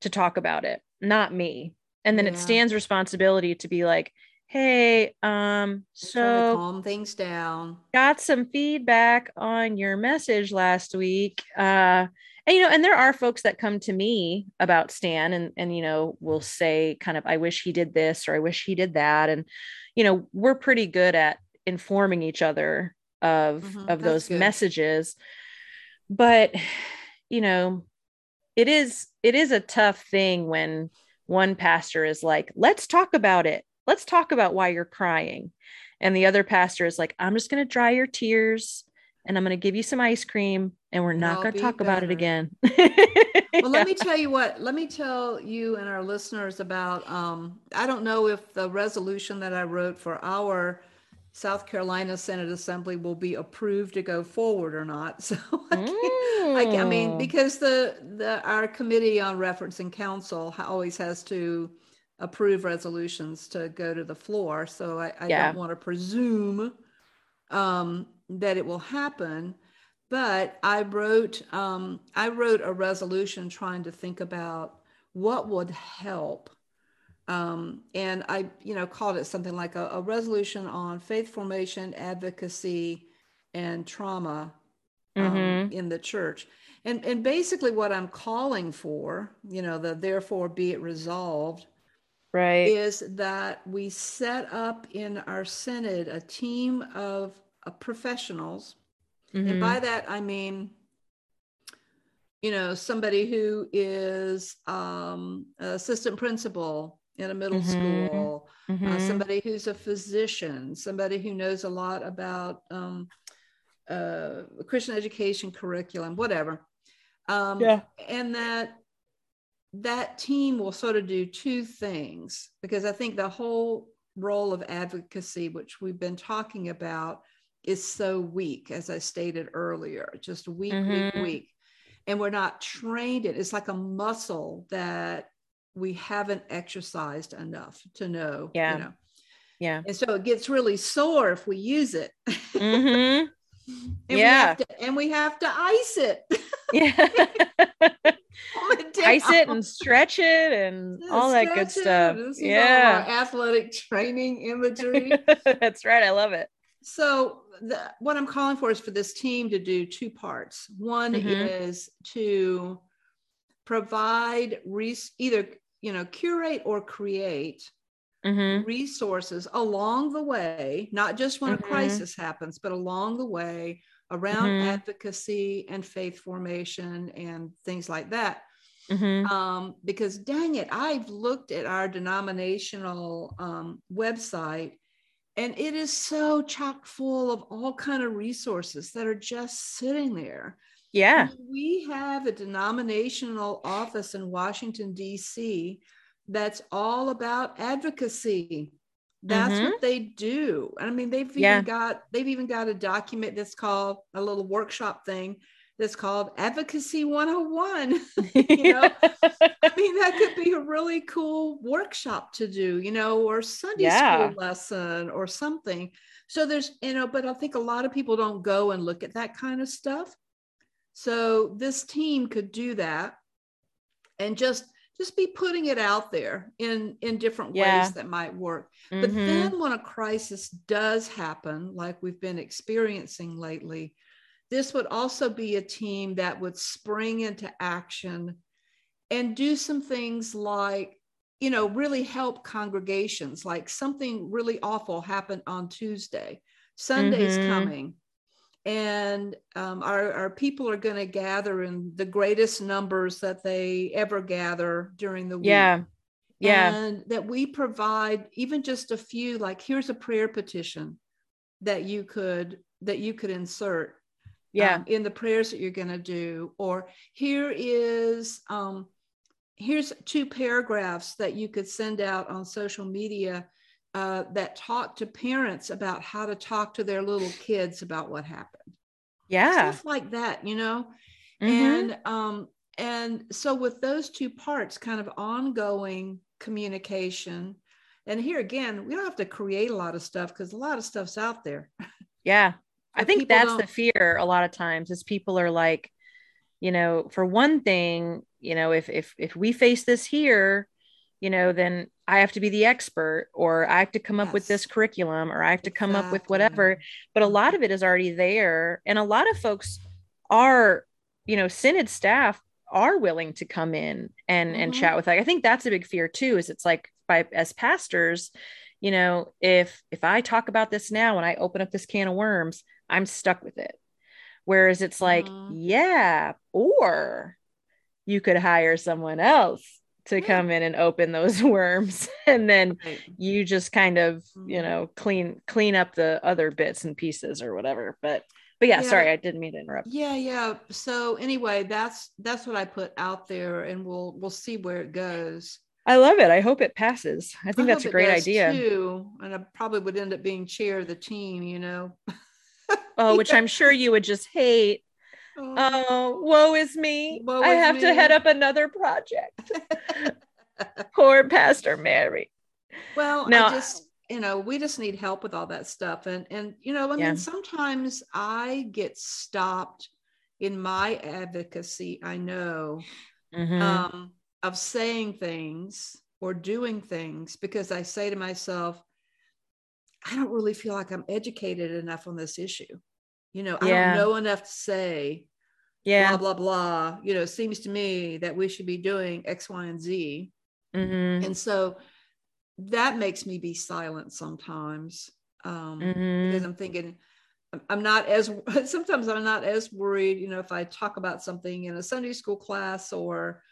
S1: to talk about it, not me and then yeah. it's stan's responsibility to be like hey, um, so
S2: calm things down.
S1: Got some feedback on your message last week. Uh, and you know, and there are folks that come to me about Stan and and you know, will say kind of, I wish he did this or I wish he did that. And, you know, we're pretty good at informing each other of mm-hmm, of those good. messages. But, <sighs> you know, it is it is a tough thing when one pastor is like, let's talk about it let's talk about why you're crying. And the other pastor is like, I'm just going to dry your tears and I'm going to give you some ice cream and we're not going to talk better. about it again.
S2: well, let me <laughs> tell you what, let me tell you and our listeners about, um, I don't know if the resolution that I wrote for our South Carolina Synod Assembly will be approved to go forward or not. <laughs> So I, mm. I, I mean, mm. because the, the, our committee on reference and counsel always has to, approve resolutions to go to the floor. So I, I yeah. don't want to presume um, that it will happen. But I wrote um, I wrote a resolution trying to think about what would help. Um, and I, you know, called it something like a, a, resolution on faith formation, advocacy, and trauma um, mm-hmm. in the church. And, and basically, what I'm calling for, you know, the therefore be it resolved,
S1: right
S2: is that we set up in our synod a team of, of professionals mm-hmm. and by that i mean you know somebody who is um, assistant principal in a middle mm-hmm. school uh, mm-hmm. Uh, somebody who's a physician somebody who knows a lot about um, uh, christian education curriculum whatever um, yeah. and that that team will sort of do two things because I think the whole role of advocacy, which we've been talking about, is so weak, as I stated earlier, just weak, mm-hmm. weak, weak. And we're not trained it. It's like a muscle that we haven't exercised enough to know.
S1: Yeah.
S2: You know?
S1: Yeah.
S2: And so it gets really sore if we use it. <laughs>
S1: Mm-hmm.
S2: and
S1: yeah.
S2: We to, and we have to ice it. <laughs>
S1: yeah. ice it and stretch it and yeah, all that good stuff. yeah,
S2: athletic training imagery. <laughs>
S1: That's right. I love it.
S2: So the, what I'm calling for is for this team to do two parts. One mm-hmm. is to provide res- either you know curate or create mm-hmm. resources along the way, not just when mm-hmm. a crisis happens, but along the way around mm-hmm. advocacy and faith formation and things like that. Mm-hmm. Um, because dang it, I've looked at our denominational um, website and it is so chock full of all kind of resources that are just sitting there.
S1: Yeah.
S2: We have a denominational office in Washington, D.C. that's all about advocacy that's mm-hmm. what they do. I mean, they've even yeah. got they've even got a document that's called a little workshop thing that's called Advocacy 101. <laughs> you know, I mean, that could be a really cool workshop to do, you know, or Sunday yeah. school lesson or something. So there's, you know, but I think a lot of people don't go and look at that kind of stuff. So this team could do that and just just be putting it out there in in different yeah. ways that might work mm-hmm. but then when a crisis does happen like we've been experiencing lately this would also be a team that would spring into action and do some things like you know really help congregations like something really awful happened on tuesday sunday's mm-hmm. coming and um, our, our people are going to gather in the greatest numbers that they ever gather during the week.
S1: Yeah. Yeah.
S2: And that we provide even just a few, like here's a prayer petition that you could that you could insert
S1: yeah um,
S2: in the prayers that you're going to do or here is um here's two paragraphs that you could send out on social media uh, that talk to parents about how to talk to their little kids about what happened.
S1: Yeah.
S2: Stuff like that, you know? Mm-hmm. And um, and so with those two parts, kind of ongoing communication. And here again, we don't have to create a lot of stuff because a lot of stuff's out there.
S1: Yeah. I think that's don't... the fear a lot of times is people are like, you know, for one thing, you know, if if if we face this here, you know, then I have to be the expert or I have to come up yes. with this curriculum or I have to come exactly. up with whatever. But a lot of it is already there. And a lot of folks are, you know, synod staff are willing to come in and mm-hmm. and chat with like I think that's a big fear too is it's like by as pastors you know if if I talk about this now and I open up this can of worms I'm stuck with it whereas it's like mm-hmm. yeah or you could hire someone else to come in and open those <laughs> worms and then right. you just kind of you mm-hmm. know clean clean up the other bits and pieces or whatever but but yeah, yeah, sorry i didn't mean to interrupt.
S2: Yeah yeah so anyway that's that's what i put out there and we'll we'll see where it goes.
S1: I love it i hope it passes i think I that's a great idea.
S2: too and i probably would end up being chair of the team you know?
S1: Oh which <laughs> i'm sure you would just hate oh, oh woe is me woe i have me. to head up another project <laughs> poor pastor mary
S2: well now I just you know we just need help with all that stuff and and you know i yeah. mean sometimes i get stopped in my advocacy i know mm-hmm. um, of saying things or doing things because i say to myself i don't really feel like i'm educated enough on this issue you know yeah. i don't know enough to say yeah blah blah blah you know it seems to me that we should be doing x y and z mm-hmm. and so that makes me be silent sometimes um, mm-hmm. because I'm thinking I'm not as <laughs> sometimes I'm not as worried, you know, if I talk about something in a Sunday school class or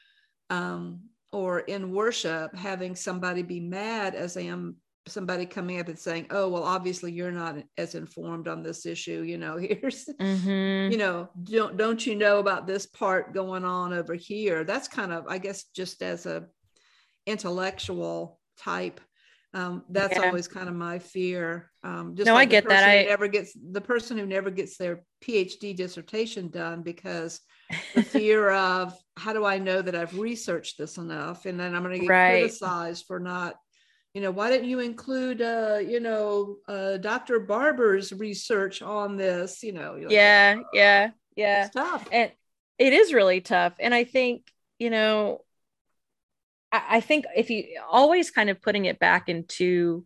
S2: um, or in worship, having somebody be mad as I am somebody coming up and saying, "Oh, well, obviously you're not as informed on this issue." You know, <laughs> here's, mm-hmm. you know, don't don't you know about this part going on over here? That's kind of, I guess, just as a intellectual type. Um, that's yeah. always kind of my fear. Um,
S1: just no, like I get that. I
S2: never gets the person who never gets their PhD dissertation done because the fear of how do I know that I've researched this enough, and then I'm going to get <laughs> right. criticized for not. You know, why didn't you include, uh, you know, uh, Dr. Barber's research on this? You know,
S1: yeah, like, yeah, yeah. It's tough, and it is really tough. And I think, you know, I think if you always kind of putting it back into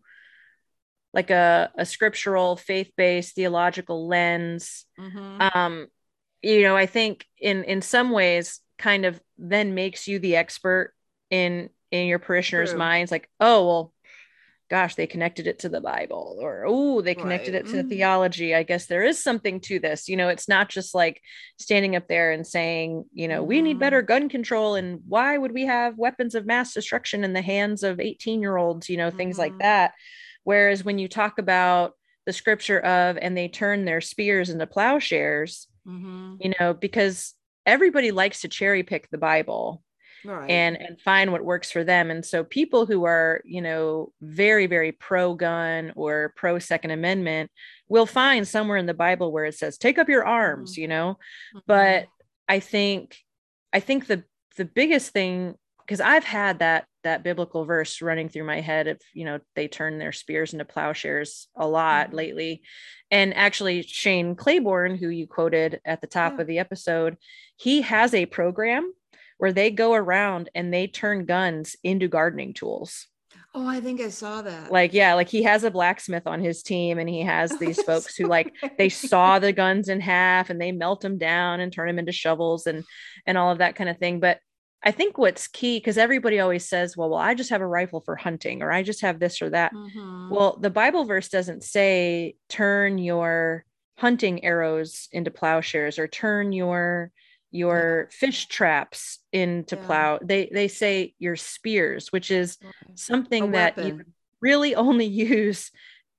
S1: like a, a scriptural faith-based theological lens mm-hmm. um you know i think in in some ways kind of then makes you the expert in in your parishioners True. minds like oh well gosh, they connected it to the Bible, or oh, they connected right. it to mm-hmm. theology. I guess there is something to this. You know, it's not just like standing up there and saying, you know, mm-hmm. we need better mm-hmm. gun control, and why would we have weapons of mass destruction in the hands of 18 year olds, you know, things mm-hmm. like that. Whereas when you talk about the scripture of, and they turn their spears into plowshares, mm-hmm. you know, because everybody likes to cherry pick the Bible right. and and find what works for them and so people who are you know very very pro gun or pro second amendment will find somewhere in the bible where it says take up your arms mm-hmm. you know mm-hmm. but i think i think the the biggest thing because i've had that that biblical verse running through my head of you know they turn their spears into plowshares a lot mm-hmm. lately and actually shane claiborne who you quoted at the top yeah. of the episode he has a program where they go around and they turn guns into gardening tools.
S2: Oh, I think I saw that.
S1: Like, yeah, like he has a blacksmith on his team and he has <laughs> these folks who like they saw the guns in half and they melt them down and turn them into shovels and and all of that kind of thing. But I think what's key because everybody always says, well, well, I just have a rifle for hunting or I just have this or that. Mm-hmm. Well, the Bible verse doesn't say turn your hunting arrows into plowshares or turn your your fish traps into yeah. plow they they say your spears which is something that you really only <laughs> use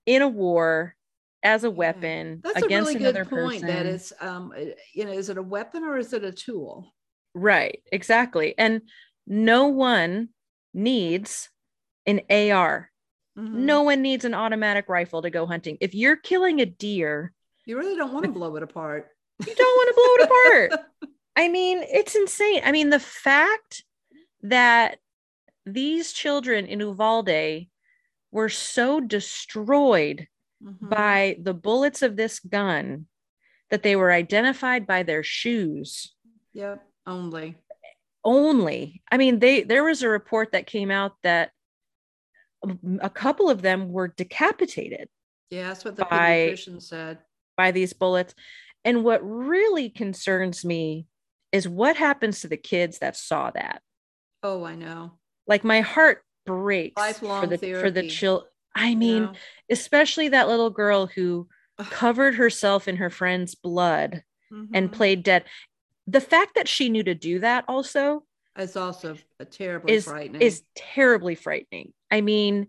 S1: in a war as a weapon
S2: That's against a really another good point person. that is um eh, you know is it a weapon or is it a tool?
S1: Right exactly and no one needs an ar mm-hmm. no one needs an automatic rifle to go hunting. If you're killing a deer
S2: you really don't want to blow it apart.
S1: You don't want to blow it apart <laughs> I mean, it's insane. I mean, the fact that these children in Uvalde were so destroyed mm-hmm. by the bullets of this gun that they were identified by their shoes.
S2: Yep, only.
S1: only. I mean, they there was a report that came out that a couple of them were decapitated.
S2: Yeah, that's what the by, pediatrician said.
S1: By these bullets. And what really concerns me is what happens to the kids that saw that.
S2: Oh, I know.
S1: Like my heart breaks
S2: Lifelong
S1: for the
S2: therapy.
S1: for the chill. I mean, yeah. especially that little girl who covered herself in her friend's blood mm-hmm. and played dead. The fact that she knew to do that also
S2: is also a terribly
S1: is,
S2: frightening.
S1: Is terribly frightening. I mean,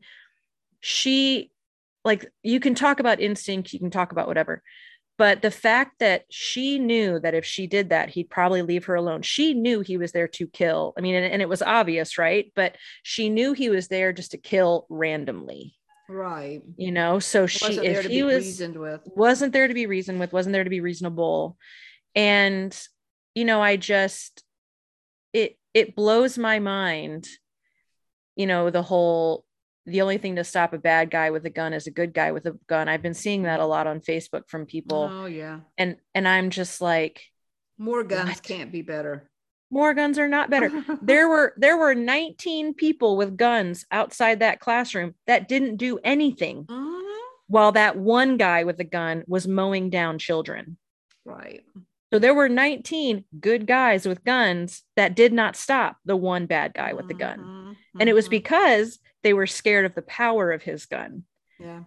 S1: she like you can talk about instinct, you can talk about whatever. But the fact that she knew that if she did that, he'd probably leave her alone. She knew he was there to kill. I mean, and, and it was obvious, right? But she knew he was there just to kill randomly.
S2: Right.
S1: You know, so she if he was wasn't there to be reasoned with, wasn't there to be reasonable. And you know, I just it it blows my mind, you know, the whole the only thing to stop a bad guy with a gun is a good guy with a gun. I've been seeing that a lot on Facebook from people.
S2: Oh yeah.
S1: And and I'm just like
S2: more guns what? can't be better.
S1: More guns are not better. there were <laughs> there were 19 people with guns outside that classroom that didn't do anything. Mm-hmm. While that one guy with a gun was mowing down children.
S2: Right.
S1: So there were 19 good guys with guns that did not stop the one bad guy with the gun. Mm-hmm. And it was mm-hmm. because they were scared of the power of his gun.
S2: Yeah.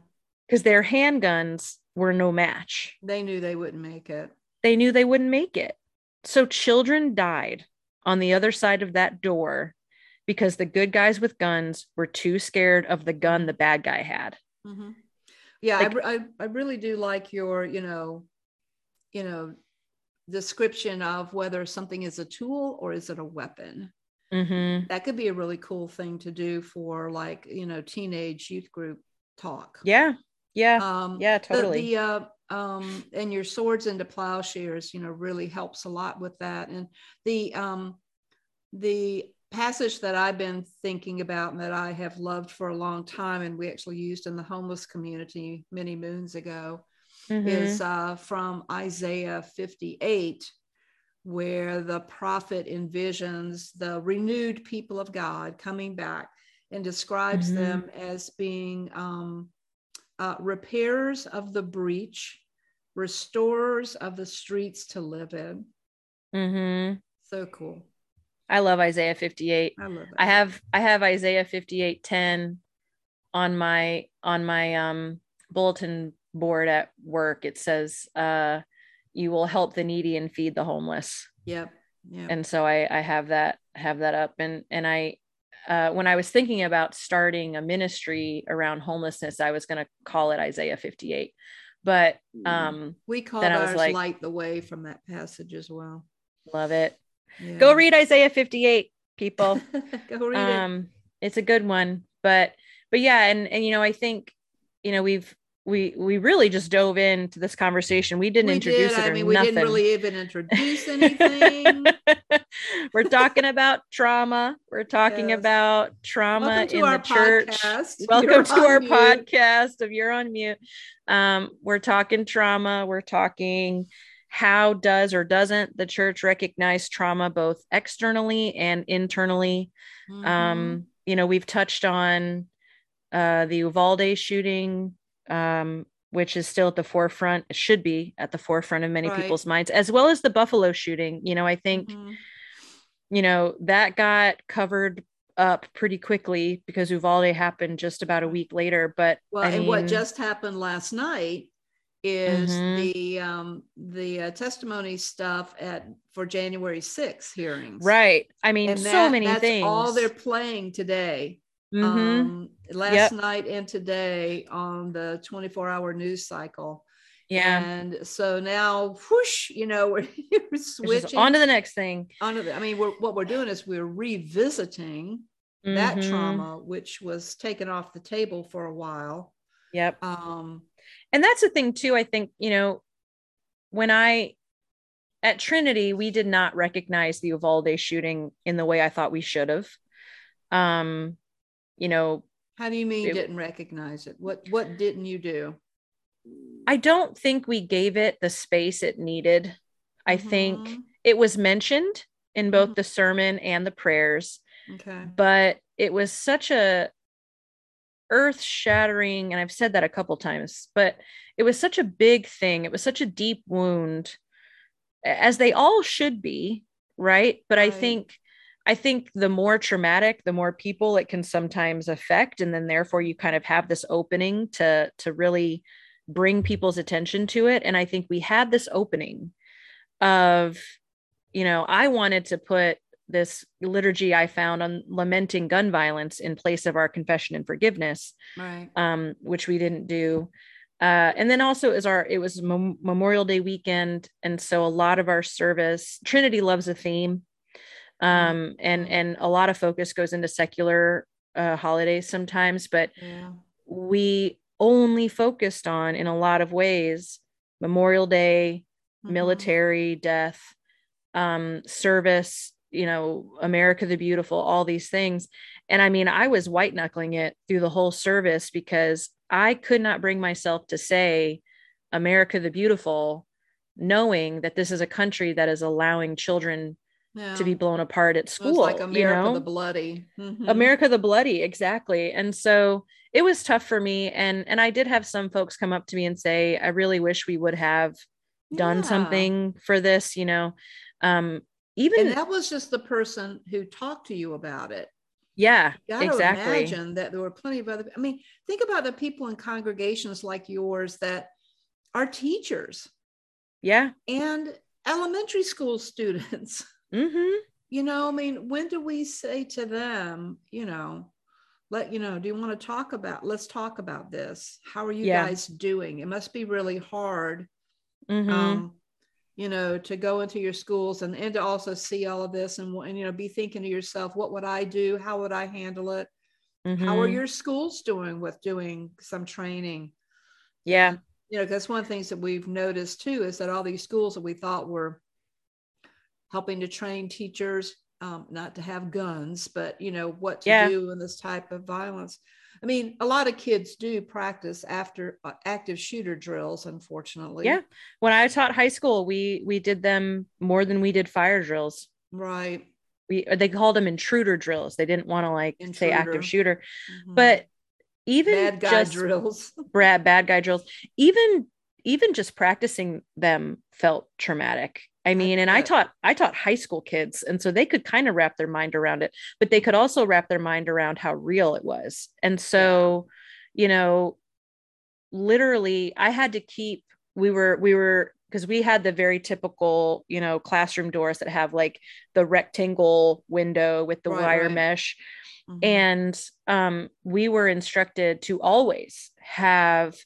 S1: Because their handguns were no match.
S2: They knew they wouldn't make it.
S1: They knew they wouldn't make it. So children died on the other side of that door because the good guys with guns were too scared of the gun the bad guy had.
S2: Mm-hmm. Yeah, like, I, I, I really do like your, you know, you know, description of whether something is a tool or is it a weapon.
S1: Mm-hmm.
S2: That could be a really cool thing to do for like, you know, teenage youth group talk.
S1: Yeah. Yeah.
S2: Um,
S1: yeah, totally.
S2: The, the uh, um, and your swords into plowshares, you know, really helps a lot with that. And the, um, the passage that I've been thinking about and that I have loved for a long time, and we actually used in the homeless community many moons ago, mm-hmm. is uh, from Isaiah 58, where the prophet envisions the renewed people of God coming back and describes mm-hmm. them as being um, uh, repairers of the breach, restorers of the streets to live in.
S1: Mm-hmm.
S2: So cool.
S1: I love Isaiah 58.
S2: I love.
S1: I have I have Isaiah 58 10 on my on my um bulletin board at work. It says uh you will help the needy and feed the homeless.
S2: Yep. Yep.
S1: And so I I have that have that up and and I uh, when I was thinking about starting a ministry around homelessness, I was going to call it Isaiah 58. But um,
S2: we called ours like, light the way from that passage as well.
S1: Love it. Yeah. Go read Isaiah 58, people. <laughs>
S2: Go read um,
S1: it. It's a good one. But but yeah, and and you know, I think you know we've we we really just dove into this conversation. We didn't we introduce did. it. I mean, we
S2: nothing. didn't really even introduce <laughs> anything.
S1: We're talking about trauma. We're talking yes. about trauma in the church.
S2: Podcast. <laughs>
S1: Welcome You're to our mute. podcast of You're on Mute. Um, we're talking trauma. We're talking how does or doesn't the church recognize trauma both externally and internally. Mm-hmm. Um, you know, we've touched on uh, the Uvalde shooting um, which is still at the forefront, it should be at the forefront of many right. people's minds, as well as the Buffalo shooting. You know, I think, mm-hmm. you know, that got covered up pretty quickly because Uvalde happened just about a week later. But
S2: well, I and mean, what just happened last night is mm-hmm. the um the uh, testimony stuff at for January 6th hearings.
S1: Right. I mean, and so that, many things.
S2: All they're playing today mm-hmm. um, last yep. night and today on the 24 hour news cycle.
S1: Yeah.
S2: And so now, whoosh, you know, <laughs> we're, we're switching
S1: on to the next thing.
S2: On to the, I mean, we're, what we're doing is we're revisiting mm-hmm. that trauma, which was taken off the table for a while.
S1: Yep.
S2: Um,
S1: and that's the thing too. I think, you know, when I, at Trinity, we did not recognize the Uvalde shooting in the way I thought we should have. Um, you know
S2: how do you mean it, didn't recognize it what what didn't you do
S1: i don't think we gave it the space it needed i mm-hmm. think it was mentioned in both mm-hmm. the sermon and the prayers.
S2: Okay.
S1: But it was such a earth shattering and I've said that a couple times, but it was such a big thing. It was such a deep wound as they all should be, right? But right. I think I think the more traumatic, the more people it can sometimes affect and then therefore you kind of have this opening to to really bring people's attention to it and I think we had this opening of you know, I wanted to put this liturgy I found on lamenting gun violence in place of our confession and forgiveness,
S2: right?
S1: Um, which we didn't do. Uh, and then also is our it was Mem- Memorial Day weekend, and so a lot of our service Trinity loves a theme, um, mm-hmm. and and a lot of focus goes into secular uh, holidays sometimes, but yeah. we only focused on in a lot of ways Memorial Day, mm-hmm. military death, um, service, you know, America the Beautiful, all these things. And I mean, I was white knuckling it through the whole service because I could not bring myself to say America the Beautiful, knowing that this is a country that is allowing children yeah. to be blown apart at school.
S2: like America you know? the Bloody.
S1: Mm-hmm. America the Bloody, exactly. And so it was tough for me. And and I did have some folks come up to me and say, I really wish we would have done yeah. something for this, you know. Um, even
S2: and that was just the person who talked to you about it
S1: yeah
S2: exactly imagine that there were plenty of other i mean think about the people in congregations like yours that are teachers
S1: yeah
S2: and elementary school <laughs> students
S1: mm-hmm.
S2: you know i mean when do we say to them you know let you know do you want to talk about let's talk about this how are you yeah. guys doing it must be really hard
S1: mm-hmm. um,
S2: you know, to go into your schools and, and to also see all of this and, and, you know, be thinking to yourself, what would I do? How would I handle it? Mm-hmm. How are mm-hmm. your schools doing with doing some training?
S1: Yeah.
S2: You know, that's one of the things that we've noticed too is that all these schools that we thought were helping to train teachers um, not to have guns, but you know what to yeah. do in this type of violence. I mean, a lot of kids do practice after uh, active shooter drills, unfortunately.
S1: Yeah. When I taught high school, we we did them more than we did fire drills.
S2: Right.
S1: We they called them intruder drills. They didn't want to like intruder. say active shooter. Mm-hmm. But even
S2: bad guy just, drills. <laughs>
S1: Brad bad guy drills. Even even just practicing them felt traumatic I mean, and I taught I taught high school kids, and so they could kind of wrap their mind around it, but they could also wrap their mind around how real it was. And so, you know, literally, I had to keep. We were we were because we had the very typical, you know, classroom doors that have like the rectangle window with the right, wire right. mesh, mm-hmm. and um, we were instructed to always have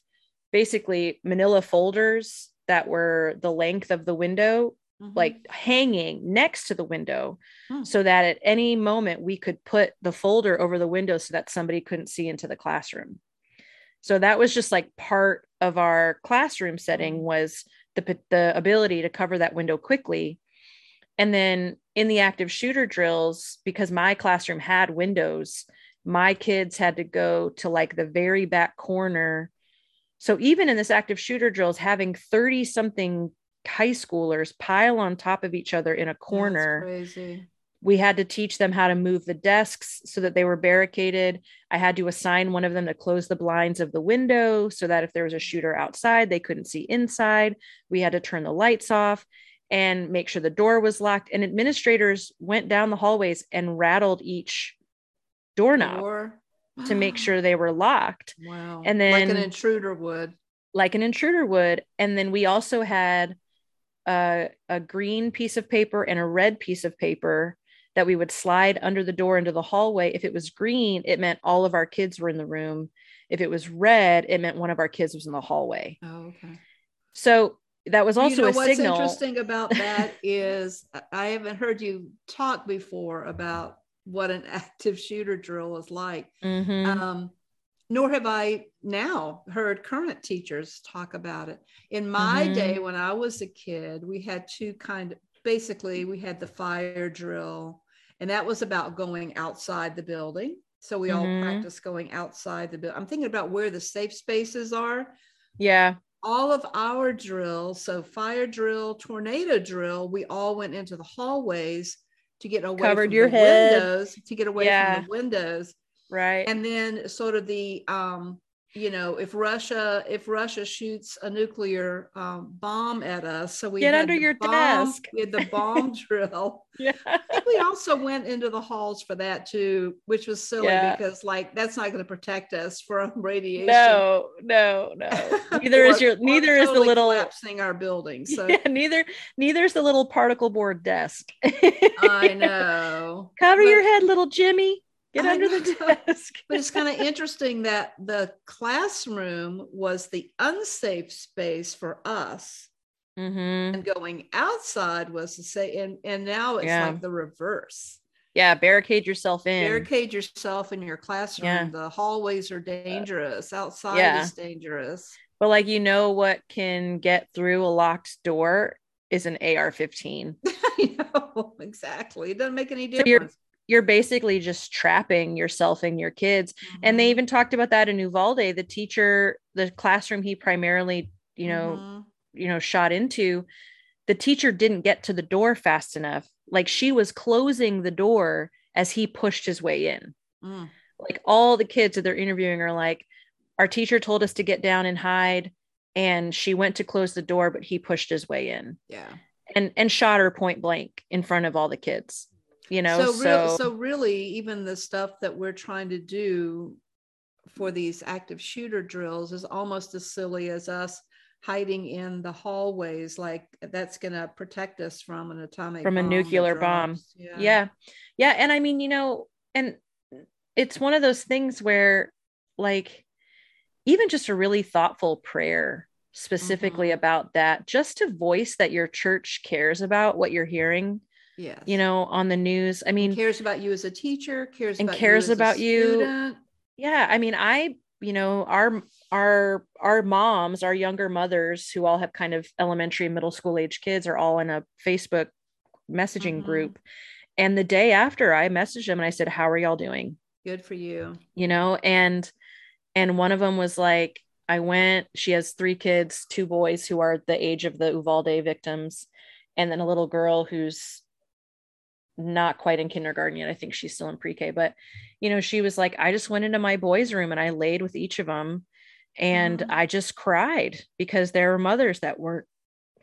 S1: basically Manila folders that were the length of the window mm-hmm. like hanging next to the window hmm. so that at any moment we could put the folder over the window so that somebody couldn't see into the classroom. So that was just like part of our classroom setting mm-hmm. was the the ability to cover that window quickly. And then in the active shooter drills because my classroom had windows, my kids had to go to like the very back corner so even in this active shooter drills, having 30 something high schoolers pile on top of each other in a corner. We had to teach them how to move the desks so that they were barricaded. I had to assign one of them to close the blinds of the window so that if there was a shooter outside, they couldn't see inside. We had to turn the lights off and make sure the door was locked. And administrators went down the hallways and rattled each doorknob Door. to make <gasps> sure they were locked.
S2: Wow.
S1: And then,
S2: like an intruder would.
S1: Like an intruder would. And then we also had a, a green piece of paper and a red piece of paper that we would slide under the door into the hallway. If it was green, it meant all of our kids were in the room. If it was red, it meant one of our kids was in the hallway.
S2: Oh, okay.
S1: So that was also you know, a what's signal.
S2: What's interesting about that <laughs> is I haven't heard you talk before about what an <laughs> active shooter drill is like.
S1: Mm-hmm.
S2: Um, nor have I now heard current teachers talk about it. In my mm-hmm. day, when I was a kid, we had two kind of basically we had the fire drill, and that was about going outside the building. So we mm-hmm. all practice going outside the building. I'm thinking about where the safe spaces are.
S1: Yeah.
S2: All of our drills, so fire drill, tornado drill, we all went into the hallways to get away
S1: Covered
S2: from
S1: your
S2: the
S1: head.
S2: windows, to get away
S1: Yeah.
S2: from the windows.
S1: Right
S2: And then sort of the um, you know, if Russia if Russia shoots a nuclear um, bomb at us, so we
S1: Get under your
S2: bomb-
S1: desk.
S2: We had the bomb <laughs> drill.
S1: yeah
S2: I think we also went into the halls for that too, which was silly
S1: Yeah.
S2: because like that's not going to protect us from radiation.
S1: no no no <laughs> neither is your neither is the little
S2: collapsing our building. <laughs> So
S1: yeah, neither neither is the little particle board desk
S2: I know.
S1: cover
S2: But-
S1: your head little jimmy get
S2: I
S1: under the desk
S2: But it's kind of interesting that the classroom was the unsafe space for us,
S1: hmm
S2: and going outside was to say, And and now it's
S1: Yeah.
S2: like the reverse.
S1: yeah barricade yourself in
S2: Barricade yourself in your classroom.
S1: Yeah.
S2: The hallways are dangerous. Outside
S1: Yeah.
S2: is dangerous.
S1: but like you know what can get through a locked door is an ar-15 <laughs>
S2: I know exactly. It doesn't make any
S1: So you're-
S2: difference.
S1: You're basically just trapping yourself and your kids and they
S2: Mhm.
S1: even talked about that in uvalde the teacher the classroom he primarily you know
S2: Mhm.
S1: you know shot into the teacher didn't get to the door fast enough like she was closing the door as he pushed his way in
S2: Mm.
S1: like all the kids that they're interviewing are like our teacher told us to get down and hide and she went to close the door but he pushed his way in
S2: yeah.
S1: and and shot her point blank in front of all the kids you know
S2: so,
S1: so,
S2: real, so really even the stuff that we're trying to do for these active shooter drills is almost as silly as us hiding in the hallways like that's going to protect us from an atomic
S1: From a nuclear bomb.
S2: yeah
S1: yeah yeah and i mean you know and it's one of those things where like even just a really thoughtful prayer specifically
S2: Mhm.
S1: about that just to voice that your church cares about what you're hearing
S2: yes
S1: you know on the news i mean
S2: cares about you as a teacher cares
S1: And
S2: about
S1: cares
S2: you as a
S1: about you.
S2: student.
S1: yeah i mean i you know our our our moms our younger mothers who all have kind of elementary and middle school age kids are all in a facebook messaging
S2: Mhm.
S1: group and the day after i messaged them and i said how are y'all doing
S2: good for you
S1: you know and and one of them was like i went she has three kids two boys who are the age of the uvalde victims and then a little girl who's not quite in kindergarten yet. I think she's still in pre-k but you know she was like i just went into my boys room and i laid with each of them and
S2: Mhm.
S1: i just cried because there were mothers that weren't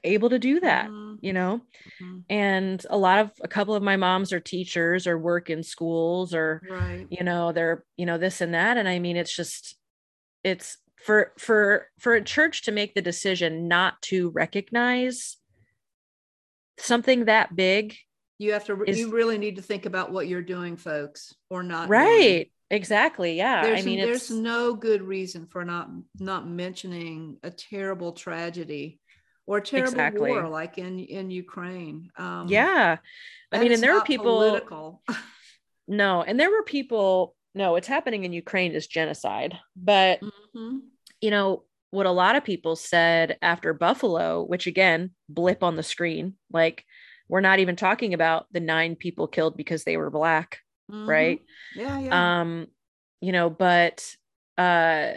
S1: able to do that
S2: Mhm,
S1: you know?
S2: Mhm.
S1: and a lot of a couple of my moms are teachers or work in schools or
S2: right.
S1: you know they're you know this and that. And i mean it's just it's for for for a church to make the decision not to recognize something that big
S2: you have to
S1: is-
S2: you really need to think about what you're doing folks or not doing.
S1: right exactly yeah
S2: there's,
S1: i mean
S2: there's no good reason for not not mentioning a terrible tragedy or terrible
S1: Exactly.
S2: war like in in Ukraine. Um,
S1: yeah i mean and there were people
S2: political. <laughs>
S1: no and there were people no what's happening in ukraine is genocide but
S2: Mhm.
S1: you know what a lot of people said after buffalo which again blip on the screen like we're not even talking about the nine people killed because they were black
S2: Mhm.
S1: right
S2: Yeah, yeah.
S1: um you know but uh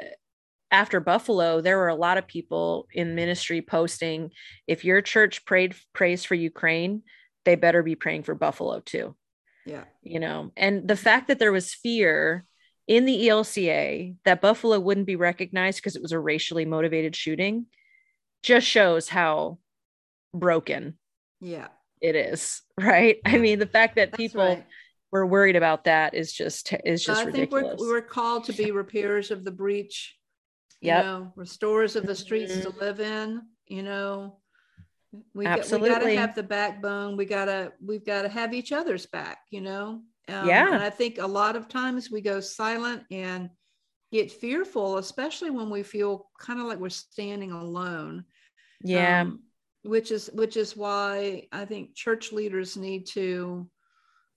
S1: after buffalo there were a lot of people in ministry posting if your church prayed prays for ukraine they better be praying for buffalo too
S2: yeah.
S1: you know and the fact that there was fear in the elca that buffalo wouldn't be recognized because it was a racially motivated shooting just shows how broken
S2: Yeah.
S1: It is <laughs> right i mean the fact that
S2: That's
S1: people
S2: right.
S1: were worried about that is just is just
S2: I think we're, we're called to be <laughs> repairers of the breach, you know, restorers of the streets to
S1: Mhm.
S2: live in, you know. We, got, we gotta have the backbone. We gotta we've got to have each other's back, you know. Um,
S1: Yeah.
S2: And I think a lot of times we go silent and get fearful, especially when we feel kind of like we're standing alone.
S1: yeah
S2: um, which is which is why I think church leaders need to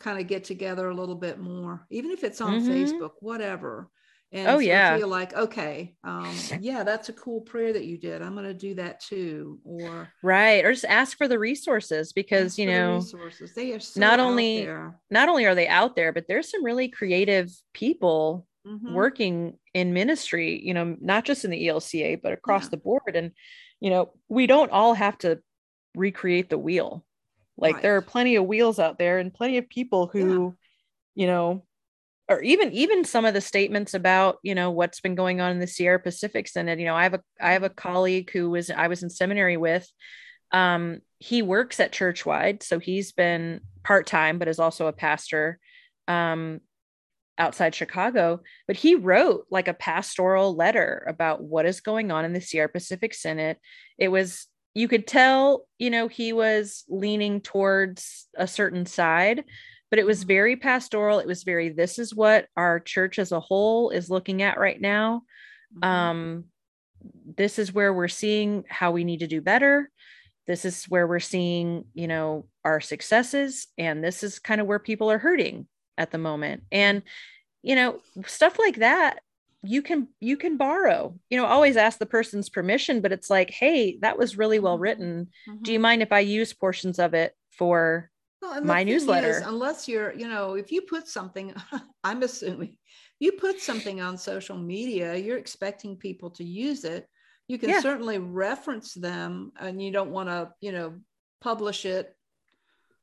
S2: kind of get together a little bit more, even if it's on
S1: Mhm.
S2: Facebook, whatever. And
S1: Oh,
S2: of
S1: yeah.
S2: feel like okay, um, <laughs> yeah, that's a cool prayer that you did. I'm going to do that too, or
S1: right or just ask for the resources because you know
S2: resources. They are so
S1: not only
S2: there.
S1: not only are they out there but there's some really creative people
S2: Mhm.
S1: working in ministry you know not just in the elca but across
S2: Yeah.
S1: the board and you know we don't all have to recreate the wheel like right. there are plenty of wheels out there and plenty of people who yeah. you know or even even some of the statements about you know what's been going on in the Sierra Pacific Synod. You know, I have a I have a colleague who was I was in seminary with. Um, he works at Churchwide, so he's been part time, but is also a pastor um, outside Chicago. But he wrote like a pastoral letter about what is going on in the Sierra Pacific Synod. It was you could tell, you know, he was leaning towards a certain side but it was very pastoral. It was very, this is what our church as a whole is looking at right now. Mm-hmm. Um, this is where we're seeing how we need to do better. This is where we're seeing, you know, our successes. And this is kind of where people are hurting at the moment. And, you know, stuff like that you can you can borrow you know always ask the person's permission but it's like hey that was really well mm-hmm. written mm-hmm. do you mind if i use portions of it for well, my newsletter. Is,
S2: unless you're, you know, if you put something, <laughs> I'm assuming you put something on social media, you're expecting people to use it. You can yeah. certainly reference them and you don't want to, you know, publish it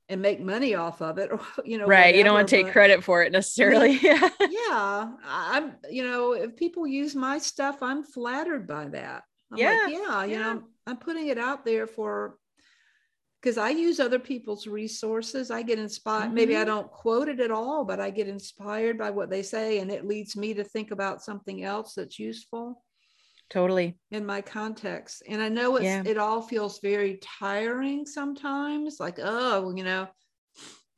S2: and make money off of it <laughs> or you know
S1: right whatever, you don't want to take credit for it necessarily
S2: yeah yeah <laughs> i'm you know if people use my stuff i'm flattered by that I'm
S1: yeah
S2: like, yeah you yeah. know i'm putting it out there for because I use other people's resources. I get inspired. Mm-hmm. Maybe I mm-hmm. don't quote it at all, but I get inspired by what they say, and it leads me to think about something else that's useful.
S1: Totally.
S2: In my context. And I know it's, yeah. it all feels very tiring sometimes, like, oh, you know,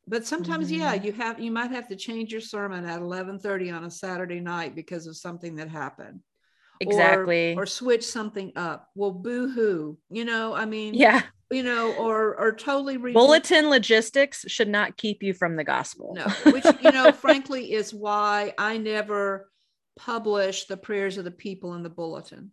S2: but sometimes, mm-hmm. yeah, you have, you might have to change your sermon at 1130 on a Saturday night because of something that happened.
S1: Exactly.
S2: Or, or switch something up. Well, boo hoo, you know, I mean,
S1: yeah
S2: you know, or or totally
S1: re- bulletin logistics should not keep you from the gospel.
S2: No, which you know, <laughs> frankly, is why I never publish the prayers of the people in the bulletin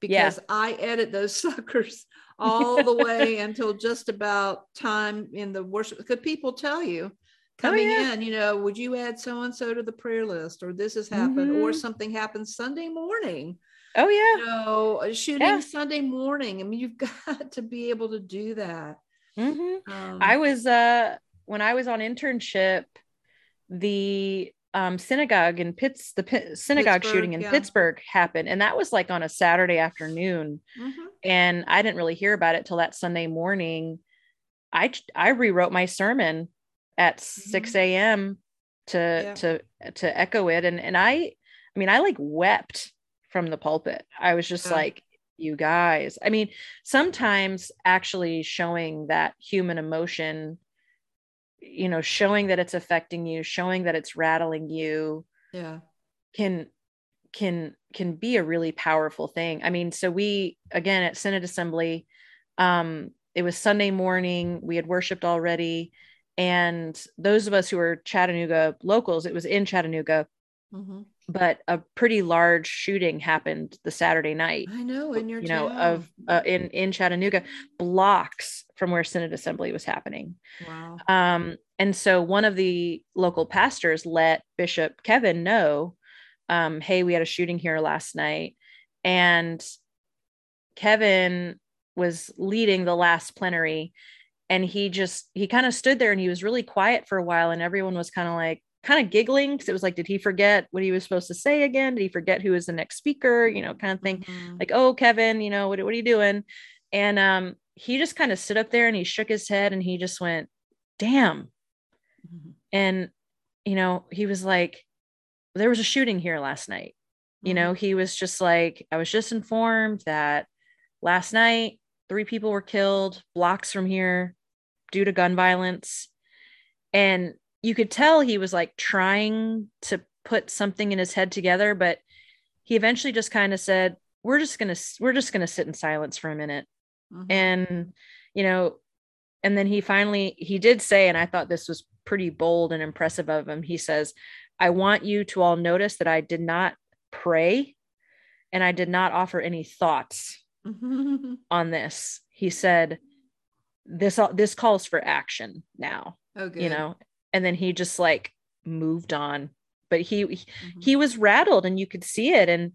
S2: because yeah. I edit those <laughs> suckers all the way <laughs> until just about time in the worship. Could people tell you coming oh, yeah. in, you know, would you add so and so to the prayer list, or this has happened, mm-hmm. or something happened Sunday morning?
S1: Oh yeah.
S2: You know, shooting yeah. Sunday morning. I mean, you've <laughs> got to be able to do that.
S1: Mm-hmm. Um, I was uh when I was on internship, the um, synagogue in Pitts, the P- synagogue Pittsburgh, shooting in yeah. Pittsburgh happened, and that was like on a Saturday afternoon, mm-hmm. and I didn't really hear about it till that Sunday morning. I I rewrote my sermon at mm-hmm. six a.m. to yeah. to to echo it, and and I I mean I like wept from the pulpit. I was just yeah. like, you guys. I mean, sometimes actually showing that human emotion, you know, showing that it's affecting you, showing that it's rattling you,
S2: yeah,
S1: can can can be a really powerful thing. I mean, so we again at Synod Assembly, um, it was Sunday morning, we had worshiped already. And those of us who are Chattanooga locals, it was in Chattanooga. Mm-hmm but a pretty large shooting happened the Saturday night.
S2: I know in your
S1: you
S2: town.
S1: know of uh, in in Chattanooga, blocks from where Synod Assembly was happening.
S2: Wow.
S1: Um, and so one of the local pastors let Bishop Kevin know, um, "Hey, we had a shooting here last night," and Kevin was leading the last plenary and he just he kind of stood there and he was really quiet for a while and everyone was kind of like kind of giggling because it was like, did he forget what he was supposed to say again? Did he forget who was the next speaker? You know, kind of thing. Mm-hmm. Like, oh, Kevin, you know, what, what are you doing? And um, he just kind of stood up there and he shook his head and he just went, damn. Mm-hmm. And, you know, he was like, there was a shooting here last night. Mm-hmm. You know, he was just like, I was just informed that last night three people were killed blocks from here due to gun violence. And you could tell he was like trying to put something in his head together, but he eventually just kind of said, "We're just gonna we're just gonna sit in silence for a minute," mm-hmm. and you know, and then he finally he did say, and I thought this was pretty bold and impressive of him. He says, "I want you to all notice that I did not pray, and I did not offer any thoughts <laughs> on this." He said, "This this calls for action now."
S2: Okay.
S1: You know, and then he just like moved on but he mm-hmm. he was rattled and you could see it and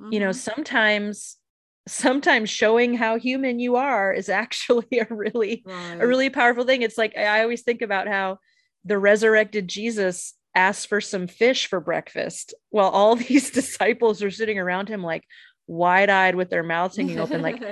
S1: mm-hmm. you know mm-hmm. sometimes <laughs> sometimes showing how human you are is <laughs> actually a really right. a really powerful thing it's like i always think about how the resurrected jesus asked for some fish for breakfast while all <laughs> these disciples are sitting around him like wide-eyed with their mouths hanging open like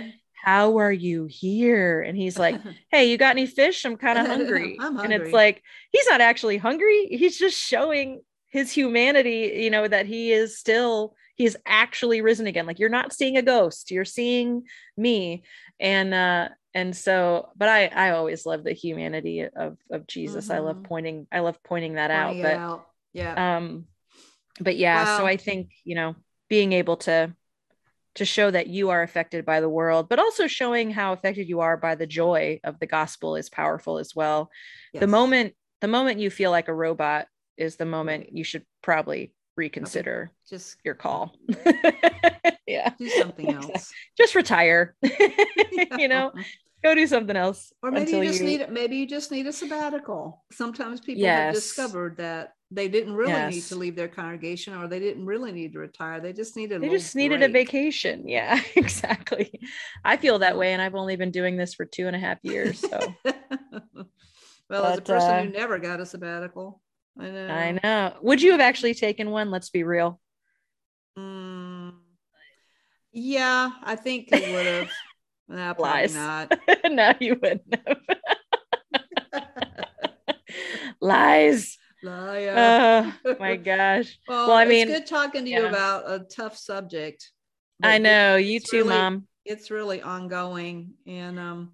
S1: how are you here and he's like <laughs> hey you got any fish i'm kind of <laughs> hungry. hungry and it's like he's not actually hungry he's just showing his humanity you know that he is still he's actually risen again like you're not seeing a ghost you're seeing me and uh and so but i i always love the humanity of of jesus mm-hmm. i love mm-hmm. pointing i love pointing that pointing out but out.
S2: yeah
S1: um but yeah wow. so i think you know being able to to show that you are affected by the world but also showing how affected you are by the joy of the gospel is powerful as well. Yes. the moment the moment you feel like a robot is the moment you should probably reconsider okay. just your call. <laughs> <laughs> Yeah.
S2: Do something <laughs> else.
S1: Just retire you know? Go do something else
S2: or maybe you just you... need maybe you just need a sabbatical. Sometimes people yes. have discovered that they didn't really yes. need to leave their congregation or they didn't really need to retire. They just needed
S1: they just needed break. a vacation. <laughs> Yeah <laughs> exactly. I feel that way and i've only been doing this for two and a half years so. <laughs>
S2: Well but, as a person uh, who never got a sabbatical i know.
S1: I know. Would you have actually taken one? Let's be real.
S2: Mm, yeah i think i would have. Nah,
S1: Lies.
S2: not.
S1: No you wouldn't have. Lies
S2: Liar.
S1: Oh my <laughs> gosh.
S2: well, well, I mean, it's good talking to yeah. you about a tough subject.
S1: I know. You too,
S2: really,
S1: mom.
S2: It's really ongoing. And um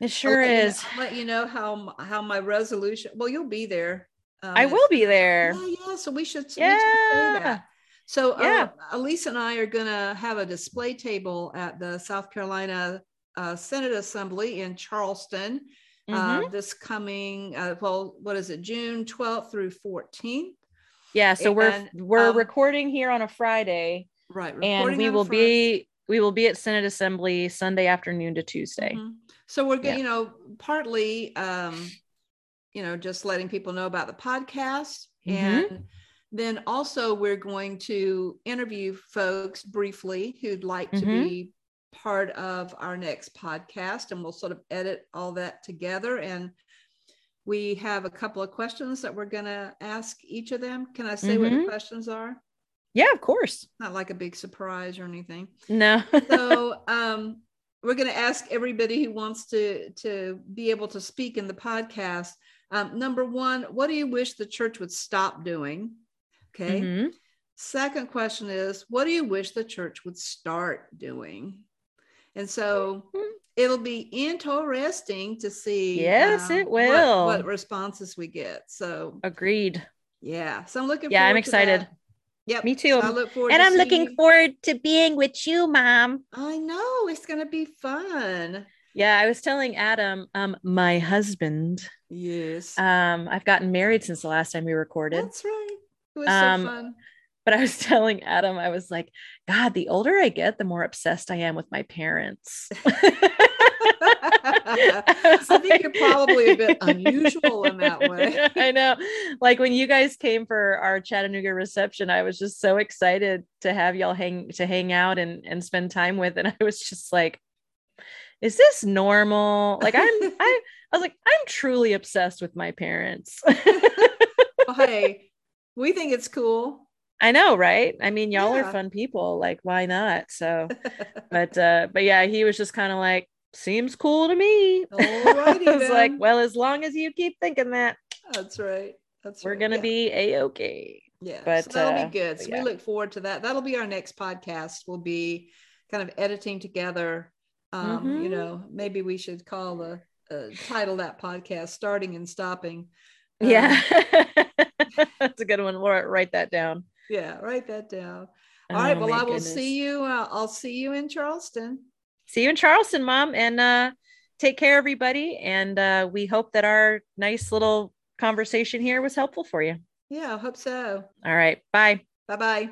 S1: it sure
S2: I'll
S1: is.
S2: You know, let you know how how my resolution. Well, you'll be there.
S1: Um, I will be there.
S2: Yeah, yeah. So we should,
S1: yeah. We should.
S2: So yeah. uh, Elise and I are gonna have a display table at the South Carolina uh, Synod Assembly in Charleston uh, mm-hmm. uh, this coming, uh, well, what is it, June 12th through 14th?
S1: Yeah, so and, we're we're um, recording here on a Friday,
S2: right?
S1: And we will be we will be at Synod Assembly Sunday afternoon to Tuesday. Mm-hmm.
S2: So we're yeah. you know partly um, you know just letting people know about the podcast mm-hmm. and then also we're going to interview folks briefly who'd like to mm-hmm. be part of our next podcast and we'll sort of edit all that together. And we have a couple of questions that we're going to ask each of them. Can i say mm-hmm. what the mm-hmm. questions are?
S1: Yeah of course.
S2: Not like a big surprise or anything.
S1: No.
S2: So <laughs> um, we're going to ask everybody who wants to to be able to speak in the podcast um, number one what do you wish the church would stop doing? Okay. Mm-hmm. second question is what do you wish the church would start doing and so mm-hmm. it'll be interesting to see.
S1: Yes, um, it will.
S2: What, what, responses we get. So
S1: agreed.
S2: Yeah. So I'm looking.
S1: Yeah, I'm excited.
S2: Yep.
S1: Me too.
S2: So I look forward.
S1: And I'm looking you. forward to being with you, Mom.
S2: I know it's gonna be fun.
S1: Yeah, I was telling Adam, um, my husband.
S2: Yes.
S1: Um, I've gotten married since the last time we recorded.
S2: That's right. It was um, so fun
S1: but I was <laughs> telling Adam, I was like, God, the older I get, the more obsessed I am with my parents. <laughs>
S2: I, think like, you're probably a bit unusual in that way. <laughs>
S1: I know. Like when you guys came for our Chattanooga reception, I was just so excited to have y'all hang to hang out and, and spend time with. And I was just like, is this normal? Like I'm I I was like, I'm truly obsessed with my parents.
S2: well, hey, we think it's cool
S1: I know, right? I mean, y'all yeah. are fun people. Like, why not? So, <laughs> but uh, but yeah, he was just kind of like, seems cool to me. <laughs> I was then. like, well, as long as you keep thinking that.
S2: That's right. That's
S1: we're
S2: right.
S1: gonna yeah. be a okay.
S2: Yeah, but so that'll uh, be good. So yeah. we look forward to that. That'll be our next podcast. We'll be kind of editing together. Um, mm-hmm. You know, maybe we should call the uh, title that podcast "Starting and Stopping."
S1: Um, yeah, <laughs> that's a good one. We'll write that down
S2: yeah, write that down. All oh, right. Well, I will goodness. see you. Uh, I'll see you in Charleston.
S1: See you in Charleston, Mom, and uh, take care, everybody. And uh, we hope that our nice little conversation here was helpful for you.
S2: Yeah, I hope so.
S1: All right. Bye.
S2: Bye bye.